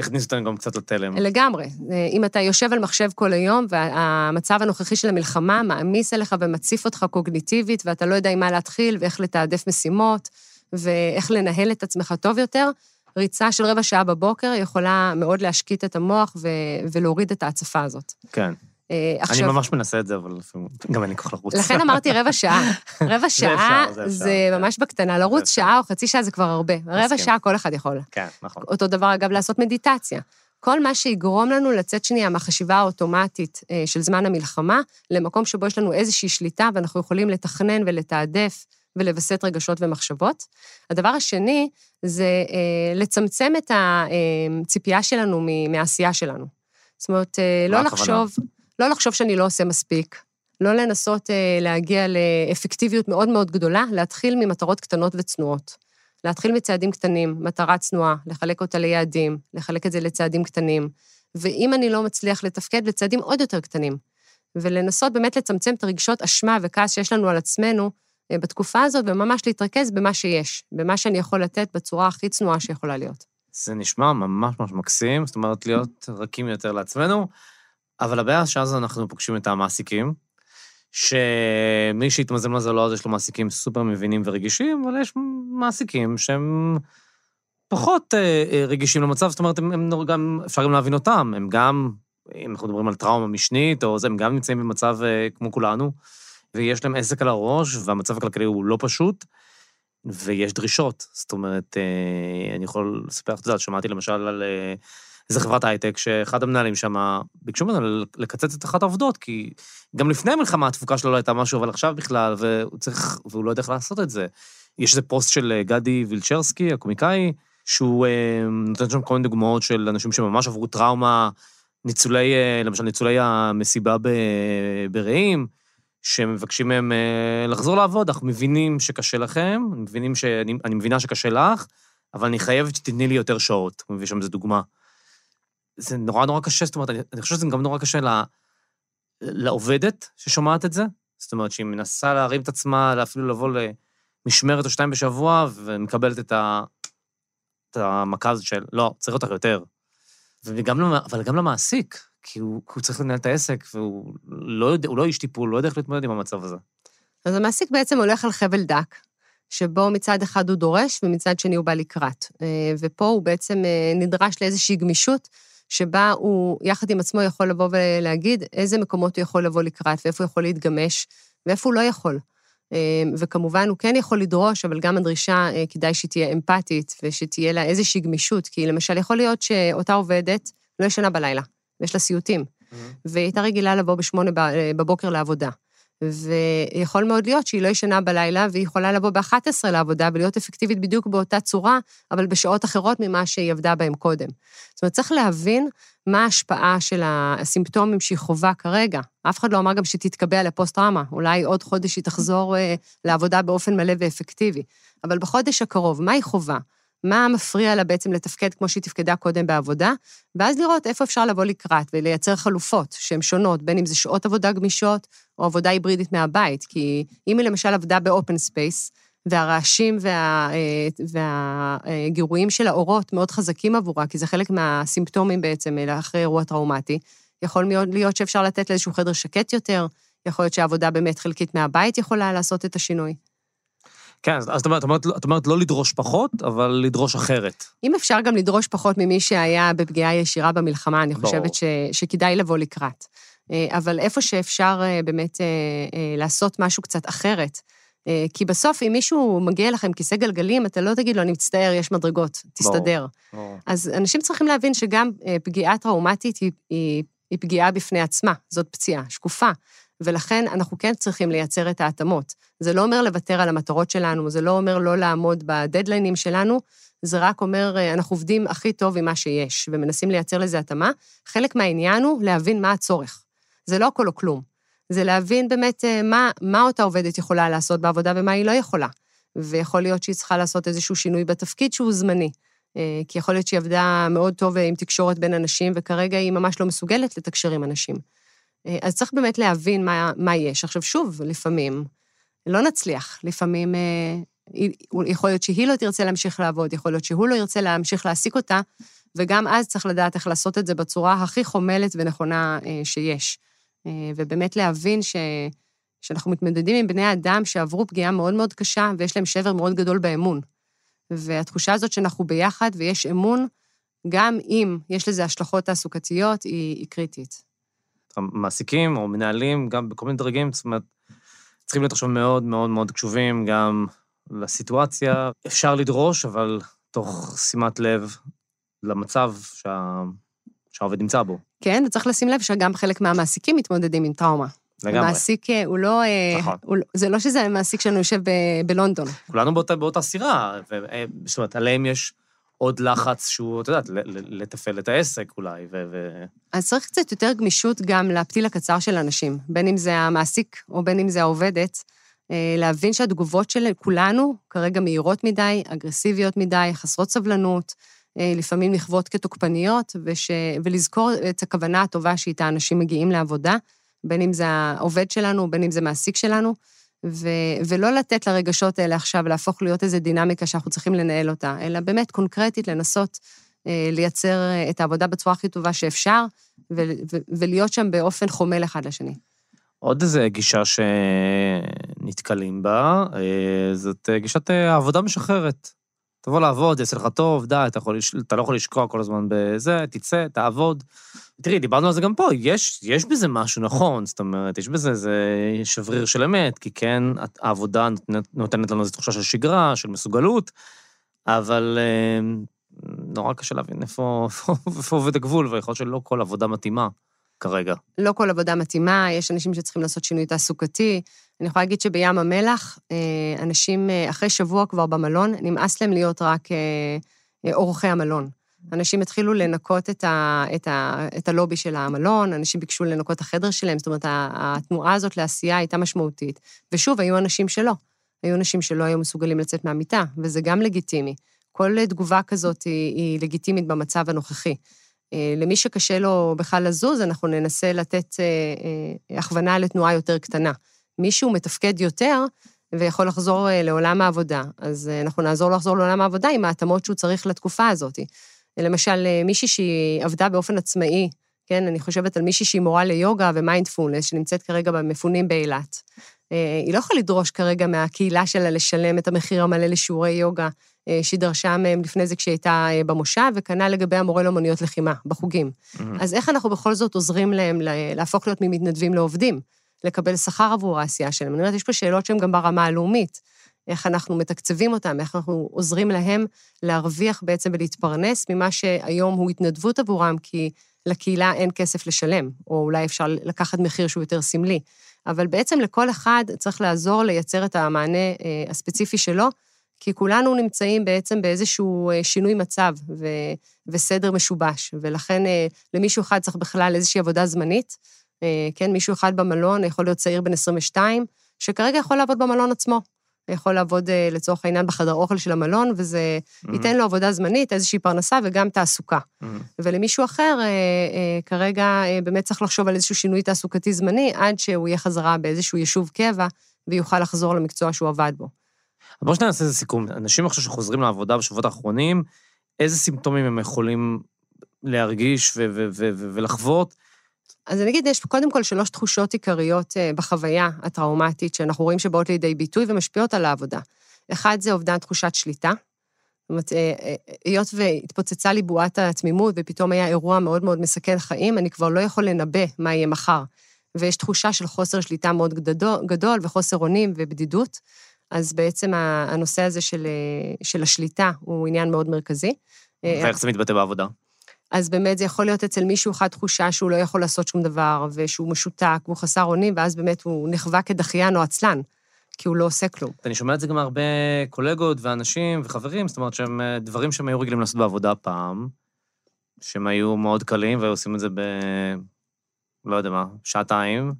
יכניס אותנו גם קצת לתלם. לגמרי. אם אתה יושב על מחשב כל היום, והמצב הנוכחי של המלחמה מעמיס עליך ומציף אותך קוגניטיבית, ואתה לא יודע עם מה להתחיל ואיך לתעדף משימות, ואיך לנהל את עצמך טוב יותר, ריצה של רבע שעה בבוקר יכולה מאוד להשקיט את המוח ו- ולהוריד את ההצפה הזאת. כן. אה, עכשיו... אני ממש מנסה את זה, אבל גם אין לי כוח לרוץ. לכן אמרתי רבע שעה. רבע שעה זה ממש בקטנה. לרוץ שעה או חצי שעה זה כבר הרבה. רבע שעה כל אחד יכול. כן, נכון. אותו דבר, אגב, לעשות מדיטציה. כל מה שיגרום לנו לצאת שנייה מהחשיבה האוטומטית אה, של זמן המלחמה, למקום שבו יש לנו איזושהי שליטה ואנחנו יכולים לתכנן ולתעדף ולווסת רגשות ומחשבות. הדבר השני זה אה, לצמצם את הציפייה שלנו מהעשייה שלנו. זאת אומרת, לא לחשוב... לא לחשוב שאני לא עושה מספיק, לא לנסות אה, להגיע לאפקטיביות מאוד מאוד גדולה, להתחיל ממטרות קטנות וצנועות. להתחיל מצעדים קטנים, מטרה צנועה, לחלק אותה ליעדים, לחלק את זה לצעדים קטנים. ואם אני לא מצליח לתפקד, לצעדים עוד יותר קטנים. ולנסות באמת לצמצם את הרגשות אשמה וכעס שיש לנו על עצמנו אה, בתקופה הזאת, וממש להתרכז במה שיש, במה שאני יכול לתת בצורה הכי צנועה שיכולה להיות. זה נשמע ממש ממש מקסים, זאת אומרת, להיות רכים יותר לעצמנו. אבל הבעיה שאז אנחנו פוגשים את המעסיקים, שמי שהתמזל מזלו אז יש לו מעסיקים סופר מבינים ורגישים, אבל יש מעסיקים שהם פחות אה, אה, רגישים למצב, זאת אומרת, הם, הם גם, אפשר גם להבין אותם, הם גם, אם אנחנו מדברים על טראומה משנית, או זה, הם גם נמצאים במצב אה, כמו כולנו, ויש להם עסק על הראש, והמצב הכלכלי הוא לא פשוט, ויש דרישות. זאת אומרת, אה, אני יכול לספר, את יודעת, שמעתי למשל על... אה, איזה חברת הייטק, שאחד המנהלים שם ביקשו ממנו לקצץ את אחת העובדות, כי גם לפני המלחמה התפוקה שלו לא הייתה משהו, אבל עכשיו בכלל, והוא צריך, והוא לא יודע איך לעשות את זה. יש איזה פוסט של אה, גדי וילצ'רסקי, הקומיקאי, שהוא אה, נותן שם כל מיני דוגמאות של אנשים שממש עברו טראומה, ניצולי, אה, למשל ניצולי המסיבה ברעים, שמבקשים מהם לחזור לעבוד, אנחנו מבינים שקשה לכם, מבינים ש... אני, אני מבינה שקשה לך, אבל אני חייבת שתתני לי יותר שעות. הוא מביא שם איזו דוגמה. זה נורא נורא קשה, זאת אומרת, אני, אני חושב שזה גם נורא קשה לה, לעובדת ששומעת את זה. זאת אומרת, שהיא מנסה להרים את עצמה, אפילו לבוא למשמרת או שתיים בשבוע, ומקבלת את, ה, את המכה הזאת של, לא, צריך אותך יותר. וגם, אבל גם למעסיק, כי הוא, כי הוא צריך לנהל את העסק, והוא לא, יודע, לא איש טיפול, לא יודע איך להתמודד עם המצב הזה. אז המעסיק בעצם הולך על חבל דק, שבו מצד אחד הוא דורש ומצד שני הוא בא לקראת. אה, ופה הוא בעצם אה, נדרש לאיזושהי גמישות שבה הוא יחד עם עצמו יכול לבוא ולהגיד איזה מקומות הוא יכול לבוא לקראת ואיפה הוא יכול להתגמש ואיפה הוא לא יכול. אה, וכמובן, הוא כן יכול לדרוש, אבל גם הדרישה, אה, כדאי שהיא תהיה אמפתית ושתהיה לה איזושהי גמישות, כי למשל, יכול להיות שאותה עובדת לא ישנה בלילה, ויש לה סיוטים, mm-hmm. והיא הייתה רגילה לבוא בשמונה אה, בבוקר לעבודה. ויכול מאוד להיות שהיא לא ישנה בלילה, והיא יכולה לבוא ב-11 לעבודה ולהיות אפקטיבית בדיוק באותה צורה, אבל בשעות אחרות ממה שהיא עבדה בהן קודם. זאת אומרת, צריך להבין מה ההשפעה של הסימפטומים שהיא חווה כרגע. אף אחד לא אמר גם שתתקבע לפוסט-טראומה, אולי עוד חודש היא תחזור אה, לעבודה באופן מלא ואפקטיבי. אבל בחודש הקרוב, מה היא חווה? מה מפריע לה בעצם לתפקד כמו שהיא תפקדה קודם בעבודה, ואז לראות איפה אפשר לבוא לקראת ולייצר חלופות שהן שונות, בין אם זה שעות עבודה גמישות או עבודה היברידית מהבית. כי אם היא למשל עבדה ב open space, והרעשים וה, אה, והגירויים של האורות מאוד חזקים עבורה, כי זה חלק מהסימפטומים בעצם אחרי אירוע טראומטי. יכול להיות שאפשר לתת לה איזשהו חדר שקט יותר, יכול להיות שהעבודה באמת חלקית מהבית יכולה לעשות את השינוי. כן, אז את אומרת, את, אומרת, לא לדרוש פחות, אבל לדרוש אחרת. אם אפשר גם לדרוש פחות ממי שהיה בפגיעה ישירה במלחמה, אני חושבת ש, שכדאי לבוא לקראת. אה, אבל איפה שאפשר אה, באמת לעשות משהו קצת אחרת, אה, כי בסוף, אם מישהו מגיע אליך עם כיסא גלגלים, אתה לא תגיד לו, אני מצטער, יש מדרגות, תסתדר. ברור. אז אנשים צריכים להבין שגם אה, פגיעה טראומטית היא, היא, היא פגיעה בפני עצמה, זאת פציעה שקופה. ולכן אנחנו כן צריכים לייצר את ההתאמות. זה לא אומר לוותר על המטרות שלנו, זה לא אומר לא לעמוד בדדליינים שלנו, זה רק אומר, אה, אנחנו עובדים הכי טוב עם מה שיש, ומנסים לייצר לזה התאמה. חלק מהעניין הוא להבין מה הצורך. זה לא הכל או כלום. זה להבין באמת אה, מה, מה אותה עובדת יכולה לעשות בעבודה ומה היא לא יכולה. ויכול להיות שהיא צריכה לעשות איזשהו שינוי בתפקיד שהוא זמני. אה, כי יכול להיות שהיא עבדה מאוד טוב עם תקשורת בין אנשים, וכרגע היא ממש לא מסוגלת לתקשר עם אנשים. אז צריך באמת להבין מה, מה יש. עכשיו, שוב, לפעמים לא נצליח. לפעמים יכול להיות שהיא לא תרצה להמשיך לעבוד, יכול להיות שהוא לא ירצה להמשיך להעסיק אותה, וגם אז צריך לדעת איך לעשות את זה בצורה הכי חומלת ונכונה שיש. אה, ובאמת להבין ש... שאנחנו מתמודדים עם בני אדם שעברו פגיעה מאוד מאוד קשה ויש להם שבר מאוד גדול באמון. והתחושה הזאת שאנחנו ביחד ויש אמון, גם אם יש לזה השלכות תעסוקתיות, היא, היא קריטית. מעסיקים או מנהלים, גם בכל מיני דרגים, זאת אומרת, צריכים להיות עכשיו מאוד מאוד מאוד קשובים גם לסיטואציה. אפשר לדרוש, אבל תוך שימת לב למצב שה... שהעובד נמצא בו. כן, וצריך לשים לב שגם חלק מהמעסיקים מתמודדים עם טראומה. לגמרי. המעסיק אה, הוא לא... אה, נכון. הוא, לא, זה לא שזה מעסיק שלנו יושב ב, בלונדון. כולנו באותה, באותה סירה, ו, אה, זאת אומרת, עליהם יש עוד לחץ שהוא, את יודעת, לתפעל את העסק אולי, ו... אז צריך קצת יותר גמישות גם לפתיל הקצר של אנשים, בין אם זה המעסיק או בין אם זה העובדת, להבין שהתגובות של כולנו כרגע מהירות מדי, אגרסיביות מדי, חסרות סבלנות. אה, לפעמים נכוות כתוקפניות, וש... ולזכור את הכוונה הטובה שאיתה אנשים מגיעים לעבודה, בין אם זה העובד שלנו, בין אם זה מעסיק שלנו, ו... ולא לתת לרגשות האלה עכשיו להפוך להיות איזו דינמיקה שאנחנו צריכים לנהל אותה, אלא באמת קונקרטית לנסות אה, לייצר אה, את העבודה בצורה הכי טובה שאפשר, ו... ו... ולהיות שם באופן חומל אחד לשני. עוד איזו גישה שנתקלים בה, זאת גישת העבודה משחררת. תבוא לעבוד, יעשה לך טוב, די, אתה, יכול, אתה לא יכול לשקוע כל הזמן בזה, תצא, תעבוד. תראי, דיברנו על זה גם פה, יש, יש בזה משהו נכון, זאת אומרת, יש בזה איזה שבריר של אמת, כי כן, העבודה נותנת, נותנת לנו איזו תחושה של שגרה, של מסוגלות, אבל אה, נורא קשה להבין איפה, איפה עובד הגבול, ויכול להיות שלא כל עבודה מתאימה כרגע. לא כל עבודה מתאימה, יש אנשים שצריכים לעשות שינוי תעסוקתי, אני יכולה להגיד שבים המלח, אה, אנשים אה, אחרי שבוע כבר במלון, נמאס להם להיות רק אה, אורחי המלון. אנשים התחילו לנקות את, ה, את, ה, את הלובי של המלון, אנשים ביקשו לנקות את החדר שלהם, זאת אומרת, התנועה הזאת לעשייה הייתה משמעותית. ושוב, היו אנשים שלא. היו אנשים שלא היו מסוגלים לצאת מהמיטה, וזה גם לגיטימי. כל תגובה כזאת היא, היא לגיטימית במצב הנוכחי. למי שקשה לו בכלל לזוז, אנחנו ננסה לתת הכוונה לתנועה יותר קטנה. מישהו מתפקד יותר ויכול לחזור אה, לעולם העבודה, אז אה, אנחנו נעזור לו לחזור לעולם העבודה עם ההתאמות שהוא צריך לתקופה הזאת. למשל, אה, מישהי שהיא עבדה באופן עצמאי, כן, אני חושבת על מישהי שהיא מורה ליוגה ומיינדפולנס, שנמצאת כרגע במפונים באילת. היא לא יכולה לדרוש כרגע מהקהילה שלה לשלם את המחיר המלא לשיעורי יוגה שהיא דרשה מהם לפני זה כשהיא הייתה במושב, וכנ"ל לגבי המורה לאמנויות לחימה, בחוגים. Mm-hmm. אז איך אנחנו בכל זאת עוזרים להם להפוך להיות ממתנדבים לעובדים? לקבל שכר עבור העשייה שלהם. אני אומרת, יש פה שאלות שהן גם ברמה הלאומית. איך אנחנו מתקצבים אותם, איך אנחנו עוזרים להם להרוויח בעצם ולהתפרנס ממה שהיום הוא התנדבות עבורם, כי לקהילה אין כסף לשלם, או אולי אפשר לקחת מחיר שהוא יותר סמלי. אבל בעצם לכל אחד צריך לעזור לייצר את המענה אה, הספציפי שלו, כי כולנו נמצאים בעצם באיזשהו אה, שינוי מצב ו, וסדר משובש, ולכן אה, למישהו אחד צריך בכלל איזושהי עבודה זמנית. כן, מישהו אחד במלון יכול להיות צעיר בן 22, שכרגע יכול לעבוד במלון עצמו. יכול לעבוד לצורך העניין בחדר אוכל של המלון, וזה mm-hmm. ייתן לו עבודה זמנית, איזושהי פרנסה וגם תעסוקה. Mm-hmm. ולמישהו אחר, כרגע באמת צריך לחשוב על איזשהו שינוי תעסוקתי זמני, עד שהוא יהיה חזרה באיזשהו יישוב קבע, ויוכל לחזור למקצוע שהוא עבד בו. בואו שניה נעשה איזה סיכום. אנשים עכשיו שחוזרים לעבודה בשבועות האחרונים, איזה סימפטומים הם יכולים להרגיש ולחוות? אז אני אגיד, יש קודם כל שלוש תחושות עיקריות אה, בחוויה הטראומטית שאנחנו רואים שבאות לידי ביטוי ומשפיעות על העבודה. אחד זה אובדן תחושת שליטה. זאת אומרת, אה, אה, היות והתפוצצה לי בועת התמימות ופתאום היה אירוע מאוד מאוד מסכן חיים, אני כבר לא יכול לנבא מה יהיה מחר. ויש תחושה של חוסר שליטה מאוד גדול, גדול וחוסר אונים ובדידות. אז בעצם הנושא הזה של, של השליטה הוא עניין מאוד מרכזי. ואיך זה מתבטא בעבודה? אז באמת זה יכול להיות אצל מישהו אחד תחושה שהוא לא יכול לעשות שום דבר, ושהוא משותק, והוא חסר אונים, ואז באמת הוא נחווה כדחיין או עצלן, כי הוא לא עושה כלום. אני שומע את זה גם מהרבה קולגות ואנשים וחברים, זאת אומרת שהם אה, דברים שהם היו רגילים לעשות בעבודה פעם, שהם היו מאוד קלים והיו עושים את זה ב... לא יודע מה, שעתיים,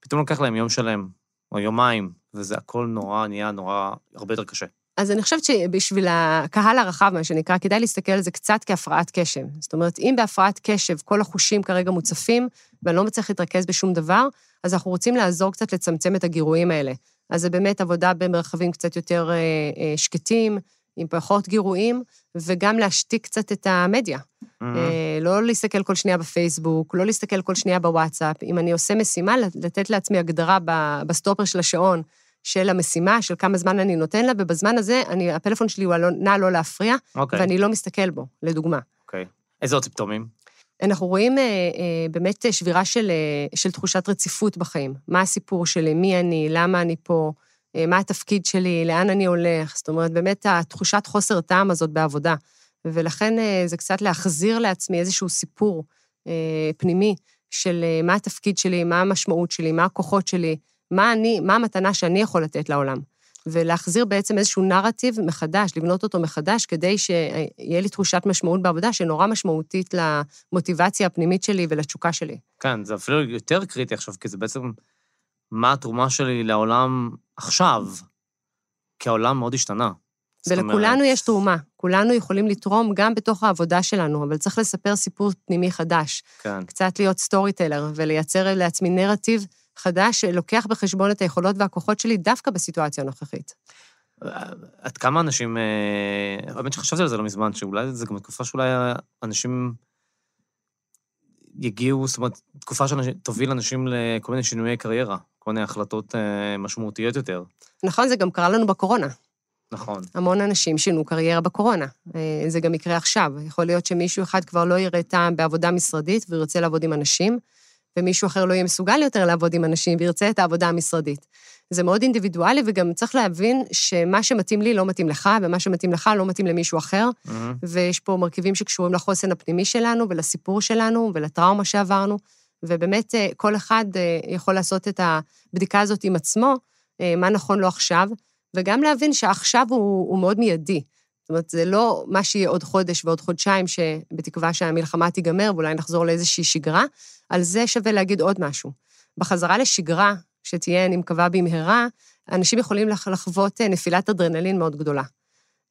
פתאום לוקח להם יום שלם, או יומיים, וזה הכל נורא, נהיה נורא, הרבה יותר קשה. אז אני חושבת שבשביל הקהל הרחב, מה שנקרא, כדאי להסתכל על זה קצת כהפרעת קשב. זאת אומרת, אם בהפרעת קשב כל החושים כרגע מוצפים, ואני לא מצליח להתרכז בשום דבר, אז אנחנו רוצים לעזור קצת לצמצם את הגירויים האלה. אז זה באמת עבודה במרחבים קצת יותר אה, אה, שקטים, עם פחות גירויים, וגם להשתיק קצת את המדיה. Mm-hmm. אה, לא להסתכל כל שנייה בפייסבוק, לא להסתכל כל שנייה בוואטסאפ. אם אני עושה משימה, לתת לעצמי הגדרה בסטופר של השעון, של המשימה, של כמה זמן אני נותן לה, ובזמן הזה אני, הפלאפון שלי הוא נע לא להפריע, okay. אוקיי. ואני לא מסתכל בו, לדוגמה. אוקיי. Okay. איזה עוד סימפטומים? אנחנו רואים אה, אה, באמת שבירה של, אה, של תחושת רציפות בחיים. מה הסיפור שלי, מי אני, למה אני פה, אה, מה התפקיד שלי, לאן אני הולך. זאת אומרת, באמת התחושת חוסר טעם הזאת בעבודה. ולכן אה, זה קצת להחזיר לעצמי איזשהו סיפור אה, פנימי של אה, מה התפקיד שלי, מה המשמעות שלי, מה הכוחות שלי, מה אני, מה המתנה שאני יכול לתת לעולם. ולהחזיר בעצם איזשהו נרטיב מחדש, לבנות אותו מחדש, כדי שיהיה לי תחושת משמעות בעבודה שנורא משמעותית למוטיבציה הפנימית שלי ולתשוקה שלי. כן, זה אפילו יותר קריטי עכשיו, כי זה בעצם מה התרומה שלי לעולם עכשיו, כי העולם מאוד השתנה. ולכולנו אומרת... יש תרומה, כולנו יכולים לתרום גם בתוך העבודה שלנו, אבל צריך לספר סיפור פנימי חדש. כן. קצת להיות סטורי טלר ולייצר לעצמי נרטיב חדש שלוקח בחשבון את היכולות והכוחות שלי דווקא בסיטואציה הנוכחית. עד כמה אנשים, אה, האמת שחשבתי על זה לא מזמן, שאולי זה גם תקופה שאולי אנשים יגיעו, זאת אומרת, תקופה שתוביל אנשים לכל מיני שינויי קריירה, כל מיני החלטות אה, משמעותיות יותר. נכון, זה גם קרה לנו בקורונה. נכון. המון אנשים שינו קריירה בקורונה. אה, זה גם יקרה עכשיו. יכול להיות שמישהו אחד כבר לא יראה טעם בעבודה משרדית וירצה לעבוד עם אנשים, ומישהו אחר לא יהיה מסוגל יותר לעבוד עם אנשים וירצה את העבודה המשרדית. זה מאוד אינדיבידואלי, וגם צריך להבין שמה שמתאים לי לא מתאים לך, ומה שמתאים לך לא מתאים למישהו אחר, mm-hmm. ויש פה מרכיבים שקשורים לחוסן הפנימי שלנו, ולסיפור שלנו, ולטראומה שעברנו, ובאמת אה, כל אחד אה, יכול לעשות את הבדיקה הזאת עם עצמו, אה, מה נכון לו עכשיו, וגם להבין שעכשיו הוא, הוא מאוד מיידי. זאת אומרת, זה לא מה שיהיה עוד חודש ועוד חודשיים, שבתקווה שהמלחמה תיגמר ואולי נחזור לאיזושהי שגרה, על זה שווה להגיד עוד משהו. בחזרה לשגרה, שתהיה, אני מקווה, במהרה, אנשים יכולים לחוות אה, נפילת אדרנלין מאוד גדולה.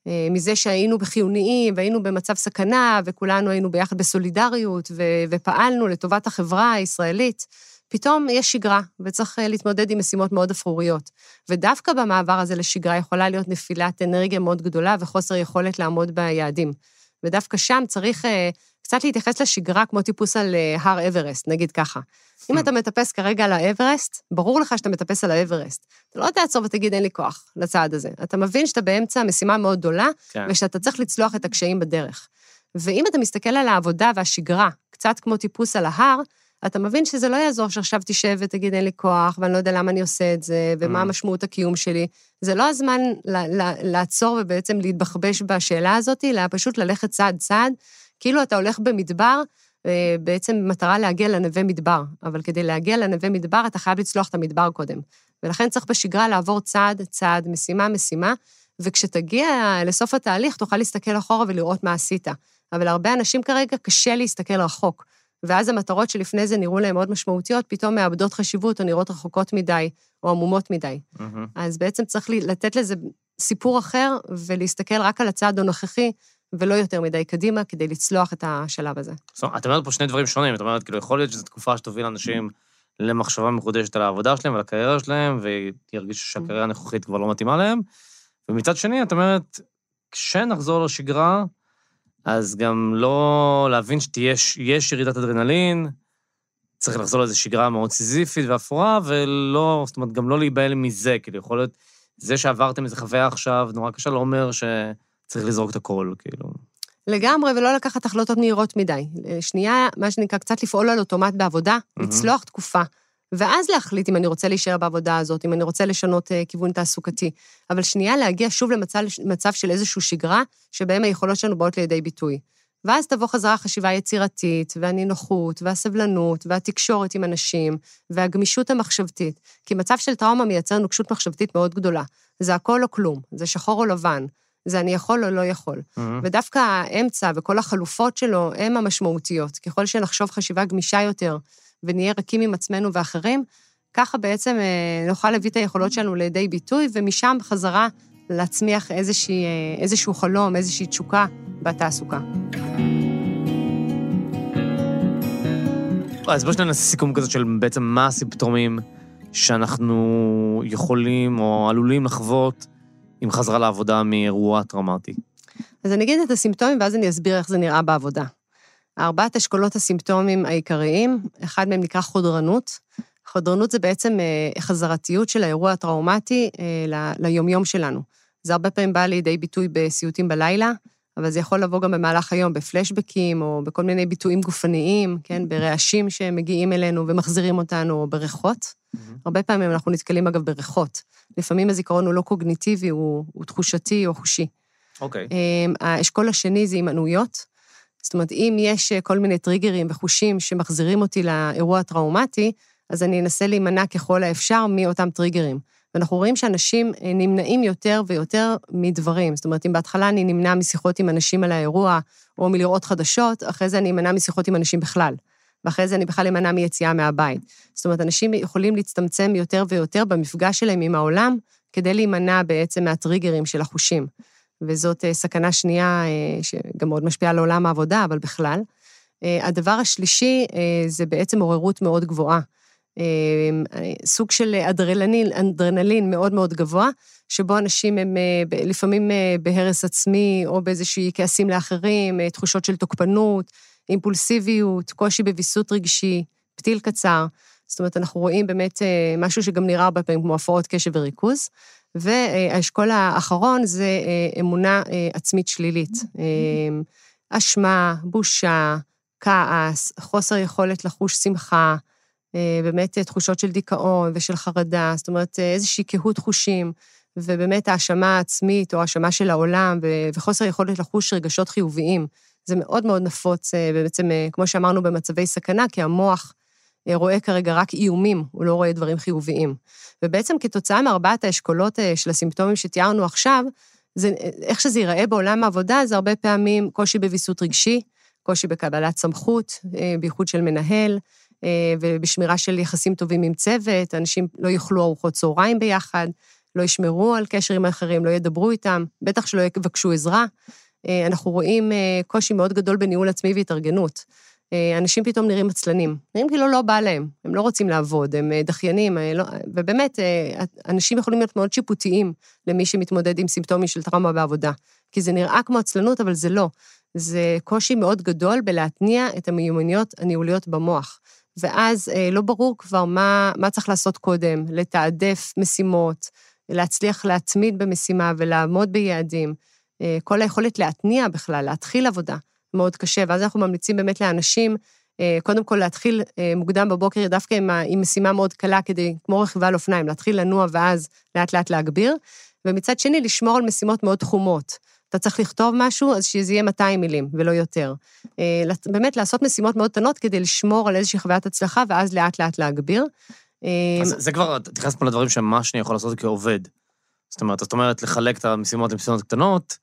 אה, מזה שהיינו בחיוניים והיינו במצב סכנה, וכולנו היינו ביחד בסולידריות, ו- ופעלנו לטובת החברה הישראלית, פתאום יש שגרה, וצריך אה, להתמודד עם משימות מאוד אפרוריות. ודווקא במעבר הזה לשגרה יכולה להיות נפילת אנרגיה מאוד גדולה וחוסר יכולת לעמוד ביעדים. ודווקא שם צריך קצת להתייחס לשגרה כמו טיפוס על אה, הר אברסט, נגיד ככה. אם אתה מטפס כרגע על האברסט, ברור לך שאתה מטפס על האברסט. אתה לא תעצור ותגיד, אין לי כוח לצעד הזה. אתה מבין שאתה באמצע משימה מאוד גדולה, כן. ושאתה צריך לצלוח את הקשיים בדרך. ואם אתה מסתכל על העבודה והשגרה, קצת כמו טיפוס על ההר, אתה מבין שזה לא יעזור שעכשיו תשב ותגיד, אין לי כוח, ואני לא יודע למה אני עושה את זה, ומה mm. משמעות הקיום שלי. זה לא הזמן לעצור ובעצם להתבחבש בשאלה הזאת, אלא פשוט ללכת צעד-צעד, כאילו אתה הולך במדבר, אה, בעצם במטרה להגיע לנווה מדבר, אבל כדי להגיע לנווה מדבר, אתה חייב לצלוח את המדבר קודם. ולכן צריך בשגרה לעבור צעד, צעד, משימה, משימה, וכשתגיע לסוף התהליך, תוכל להסתכל אחורה ולראות מה עשית. אבל להרבה אנשים כרגע קשה להסתכל רחוק. ואז המטרות שלפני זה נראו להם מאוד משמעותיות, פתאום מאבדות חשיבות או נראות רחוקות מדי, או עמומות מדי. Mm-hmm. אז בעצם צריך לתת לזה סיפור אחר, ולהסתכל רק על הצעד הנוכחי, ולא יותר מדי קדימה, כדי לצלוח את השלב הזה. זאת אומרת, את אומרת פה שני דברים שונים. את אומרת, כאילו, יכול להיות שזו תקופה שתוביל אנשים למחשבה מחודשת על העבודה שלהם ועל הקריירה שלהם, וירגישו שהקריירה הנוכחית כבר לא מתאימה להם. ומצד שני, את אומרת, כשנחזור לשגרה, אז גם לא להבין שיש ירידת אדרנלין, צריך לחזור לאיזו שגרה מאוד סיזיפית ואפורה, ולא, זאת אומרת, גם לא להיבהל מזה, כאילו, יכול להיות, זה שעברתם איזו חוויה עכשיו נורא קשה, לא אומר שצריך לזרוק את הכל, כאילו. לגמרי, ולא לקחת החלטות מהירות מדי. שנייה, מה שנקרא, קצת לפעול על אוטומט בעבודה, mm-hmm. לצלוח תקופה. ואז להחליט אם אני רוצה להישאר בעבודה הזאת, אם אני רוצה לשנות uh, כיוון תעסוקתי. אבל שנייה להגיע שוב למצב של איזושהי שגרה, שבהם היכולות שלנו באות לידי ביטוי. ואז תבוא חזרה חשיבה יצירתית, והנינוחות, והסבלנות, והתקשורת עם אנשים, והגמישות המחשבתית. כי מצב של טראומה מייצר נוקשות מחשבתית מאוד גדולה. זה הכל או כלום, זה שחור או לבן, זה אני יכול או לא יכול. Mm-hmm. ודווקא האמצע וכל החלופות שלו הן המשמעותיות. ככל שנחשוב חשיבה גמישה יותר, ונהיה רכים עם עצמנו ואחרים, ככה בעצם אה, נוכל להביא את היכולות שלנו לידי ביטוי, ומשם חזרה להצמיח איזושהי, אה, איזשהו חלום, איזושהי תשוקה בתעסוקה. אז בואו נעשה סיכום כזה של בעצם מה הסימפטומים שאנחנו יכולים או עלולים לחוות עם חזרה לעבודה מאירוע טראומטי. אז אני אגיד את הסימפטומים ואז אני אסביר איך זה נראה בעבודה. ארבעת אשכולות הסימפטומים העיקריים, אחד מהם נקרא חודרנות. חודרנות זה בעצם אה, חזרתיות של האירוע הטראומטי אה, ליומיום שלנו. זה הרבה פעמים בא לידי ביטוי בסיוטים בלילה, אבל זה יכול לבוא גם במהלך היום בפלשבקים, או בכל מיני ביטויים גופניים, כן, ברעשים שמגיעים אלינו ומחזירים אותנו, או בריחות. Mm-hmm. הרבה פעמים אנחנו נתקלים, אגב, בריחות. לפעמים הזיכרון הוא לא קוגניטיבי, הוא, הוא תחושתי או חושי. אוקיי. Okay. אה, האשכול השני זה הימנעויות. זאת אומרת, אם יש אה, כל מיני טריגרים וחושים שמחזירים אותי לאירוע הטראומטי, אז אני אנסה להימנע ככל האפשר מאותם טריגרים. ואנחנו רואים שאנשים אה, נמנעים יותר ויותר מדברים. זאת אומרת, אם בהתחלה אני נמנע משיחות עם אנשים על האירוע, או מלראות חדשות, אחרי זה אני אמנע משיחות עם אנשים בכלל. ואחרי זה אני בכלל אמנע מיציאה מהבית. זאת אומרת, אנשים יכולים להצטמצם יותר ויותר במפגש שלהם עם העולם, כדי להימנע בעצם מהטריגרים של החושים. וזאת אה, סכנה שנייה אה, שגם מאוד משפיעה על עולם העבודה, אבל בכלל. אה, הדבר השלישי זה בעצם עוררות מאוד גבוהה. סוג של אדרנלין, אדרנלין מאוד מאוד גבוה, שבו אנשים הם לפעמים בהרס עצמי, או באיזושהי כעסים לאחרים, תחושות של תוקפנות, אימפולסיביות, קושי בוויסות רגשי, פתיל קצר. זאת אומרת, אנחנו רואים באמת משהו שגם נראה הרבה פעמים כמו הפרעות קשב וריכוז. והאשכול האחרון זה אה, אמונה אה, עצמית שלילית. אה, אשמה, בושה, כעס, חוסר יכולת לחוש שמחה, באמת תחושות של דיכאון ושל חרדה, זאת אומרת, איזושהי קהות חושים, ובאמת האשמה העצמית או האשמה של העולם, וחוסר יכולת לחוש רגשות חיוביים. זה מאוד מאוד נפוץ, בעצם, כמו שאמרנו, במצבי סכנה, כי המוח רואה כרגע רק איומים, הוא לא רואה דברים חיוביים. ובעצם כתוצאה מארבעת האשכולות אה, של הסימפטומים שתיארנו עכשיו, זה, איך שזה ייראה בעולם העבודה, זה הרבה פעמים קושי בוויסות רגשי, קושי בקבלת סמכות, אה, בייחוד של מנהל, אה, ובשמירה של יחסים טובים עם צוות, אנשים לא יאכלו ארוחות צהריים ביחד, לא ישמרו על קשר עם האחרים, לא ידברו איתם, בטח שלא יבקשו עזרה. אנחנו רואים קושי מאוד גדול בניהול עצמי והתארגנות. אה, אנשים פתאום נראים עצלנים. נראים כאילו לא בא להם, הם לא רוצים לעבוד, הם אה, דחיינים, אה, לא, ובאמת, אנשים יכולים להיות מאוד שיפוטיים למי שמתמודד עם סימפטומים של טראומה בעבודה. כי זה נראה כמו עצלנות, אבל זה לא. זה קושי מאוד גדול בלהתניע את המיומנויות הניהוליות במוח. ואז לא ברור כבר מה, מה צריך לעשות קודם, לתעדף משימות, להצליח להתמיד במשימה ולעמוד ביעדים. כל היכולת להתניע בכלל, להתחיל עבודה. מאוד קשה, ואז אנחנו ממליצים באמת לאנשים, אה, קודם כל להתחיל אה, מוקדם בבוקר דווקא עם, עם משימה מאוד קלה, כדי, כמו רכיבה על אופניים, להתחיל לנוע ואז לאט-לאט להגביר, ומצד שני, לשמור על משימות מאוד תחומות. אתה צריך לכתוב משהו, אז שזה יהיה 200 מילים ולא יותר. אה, באמת לעשות משימות מאוד קטנות כדי לשמור על איזושהי חוויית הצלחה, ואז לאט-לאט להגביר. אז זה כבר, את נכנסת פה לדברים שמה שאני יכול לעשות כעובד. זאת אומרת, זאת אומרת, לחלק את המשימות למשימות קטנות,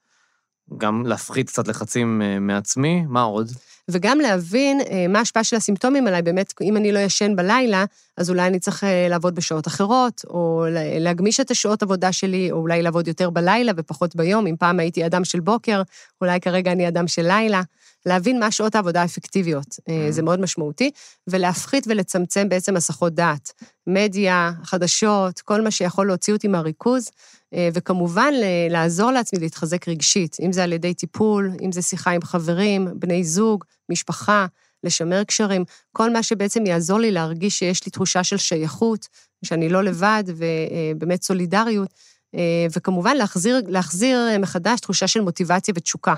גם להפחית קצת לחצים מעצמי, מה עוד? וגם להבין אה, מה ההשפעה של הסימפטומים עליי, באמת, אם אני לא ישן בלילה, אז אולי אני צריך אה, לעבוד בשעות אחרות, או להגמיש את השעות עבודה שלי, או אולי לעבוד יותר בלילה ופחות ביום. אם פעם הייתי אדם של בוקר, אולי כרגע אני אדם של לילה. להבין מה שעות העבודה האפקטיביות, אה, זה מאוד משמעותי, ולהפחית ולצמצם בעצם הסחות דעת. מדיה, חדשות, כל מה שיכול להוציא אותי מהריכוז, אה, וכמובן לעזור לעצמי להתחזק רגשית, אם זה על ידי טיפול, אם זה שיחה עם חברים, בני זוג, משפחה, לשמר קשרים, כל מה שבעצם יעזור לי להרגיש שיש לי תחושה של שייכות, שאני לא לבד, ובאמת סולידריות, אה, וכמובן להחזיר, להחזיר מחדש תחושה של מוטיבציה ותשוקה.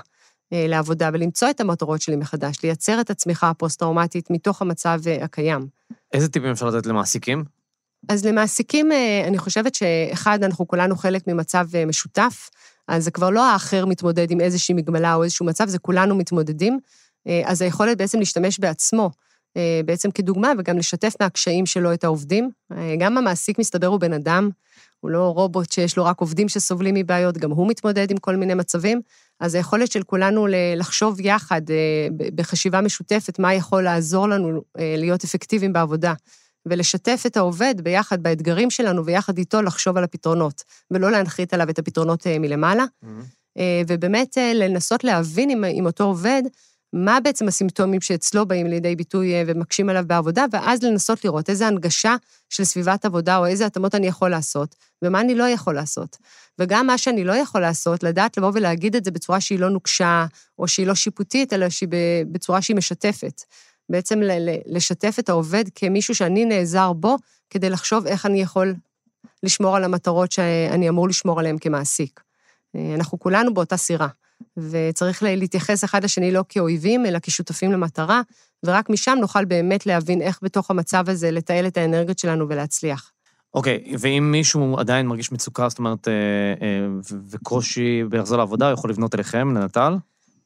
אה, לעבודה ולמצוא את המטרות שלי מחדש, לייצר את הצמיחה הפוסט-טראומטית מתוך המצב הקיים. איזה טיפים אפשר לתת למעסיקים? אז למעסיקים, אה, אני חושבת שאחד, אנחנו כולנו חלק ממצב אה, משותף, אז זה כבר לא האחר מתמודד עם איזושהי מגבלה או איזשהו מצב, זה כולנו מתמודדים. אה, אז היכולת בעצם להשתמש בעצמו, בעצם כדוגמה, וגם לשתף מהקשיים שלו את העובדים. גם המעסיק, מסתבר, הוא בן אדם, הוא לא רובוט שיש לו רק עובדים שסובלים מבעיות, גם הוא מתמודד עם כל מיני מצבים. אז היכולת של כולנו לחשוב יחד, בחשיבה משותפת, מה יכול לעזור לנו להיות אפקטיביים בעבודה. ולשתף את העובד ביחד באתגרים שלנו, ויחד איתו לחשוב על הפתרונות, ולא להנחית עליו את הפתרונות אה, מלמעלה. Mm-hmm. ובאמת אה, לנסות להבין עם, עם אותו עובד, מה בעצם הסימפטומים שאצלו באים לידי ביטוי ומקשים עליו בעבודה, ואז לנסות לראות איזה הנגשה של סביבת עבודה, או איזה התאמות אני יכול לעשות, ומה אני לא יכול לעשות. וגם מה שאני לא יכול לעשות, לדעת לבוא ולהגיד את זה בצורה שהיא לא נוקשה, או שהיא לא שיפוטית, אלא שהיא בצורה שהיא משתפת. בעצם לשתף את העובד כמישהו שאני נעזר בו, כדי לחשוב איך אני יכול לשמור על המטרות שאני אמור לשמור עליהן כמעסיק. אה, אנחנו כולנו באותה סירה, וצריך להתייחס אחד לשני לא כאויבים, אלא כשותפים למטרה, ורק משם נוכל באמת להבין איך בתוך המצב הזה לתעל את האנרגיות שלנו ולהצליח. אוקיי, okay, ואם מישהו עדיין מרגיש מצוקה, זאת אומרת, אה, אה, וקושי בלחזור לעבודה, הוא יכול לפנות אליכם, לנט"ל?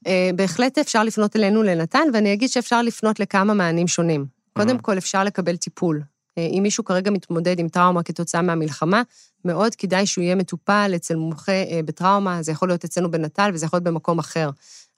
אה, בהחלט אפשר לפנות אלינו לנתן, ואני אגיד שאפשר לפנות לכמה מענים שונים. קודם כל, אפשר לקבל טיפול. אה, אם מישהו כרגע מתמודד עם טראומה כתוצאה מהמלחמה, מאוד כדאי שהוא יהיה מטופל אצל מומחה אה, בטראומה, זה יכול להיות אצלנו בנט"ל וזה יכול להיות במקום אחר.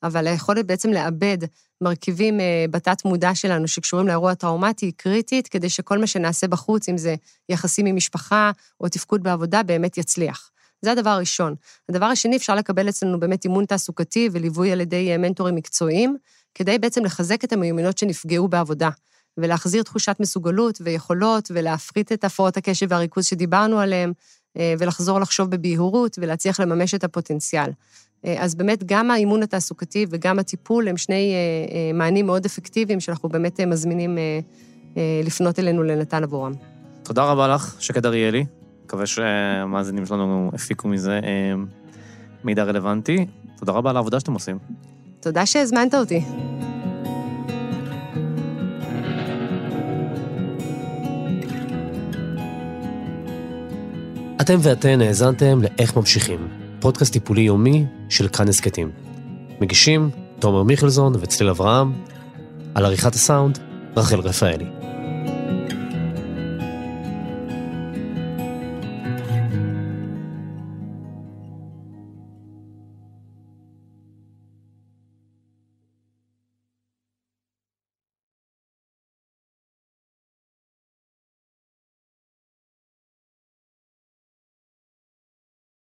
אבל היכולת בעצם לאבד מרכיבים בתת-מודע שלנו שקשורים לאירוע טראומטי היא קריטית, כדי שכל מה שנעשה בחוץ, אם זה יחסים עם משפחה או תפקוד בעבודה, באמת יצליח. זה הדבר הראשון. הדבר השני, אפשר לקבל אצלנו באמת אימון תעסוקתי וליווי על ידי אה, מנטורים מקצועיים, כדי בעצם לחזק את המיומנויות שנפגעו בעבודה, ולהחזיר תחושת מסוגלות ויכולות, ולהפחית את הפרעות הקשב והריכוז שדיברנו עליהם, אה, ולחזור לחשוב בבהירות ולהצליח לממש את הפוטנציאל. אה, אז באמת, גם האימון התעסוקתי וגם הטיפול הם שני מענים מאוד אפקטיביים שאנחנו באמת מזמינים לפנות אלינו לנתן עבורם. תודה רבה לך, שקד אריאלי, מקווה שהמאזינים שלנו הפיקו מזה אה, מידע רלוונטי. תודה רבה על העבודה שאתם עושים. תודה שהזמנת אותי. אתם ואתן האזנתם ל"איך ממשיכים", פודקאסט טיפולי יומי של כאן הסכתים. מגישים תומר מיכלזון וצליל אברהם, על עריכת הסאונד, רחל רפאלי.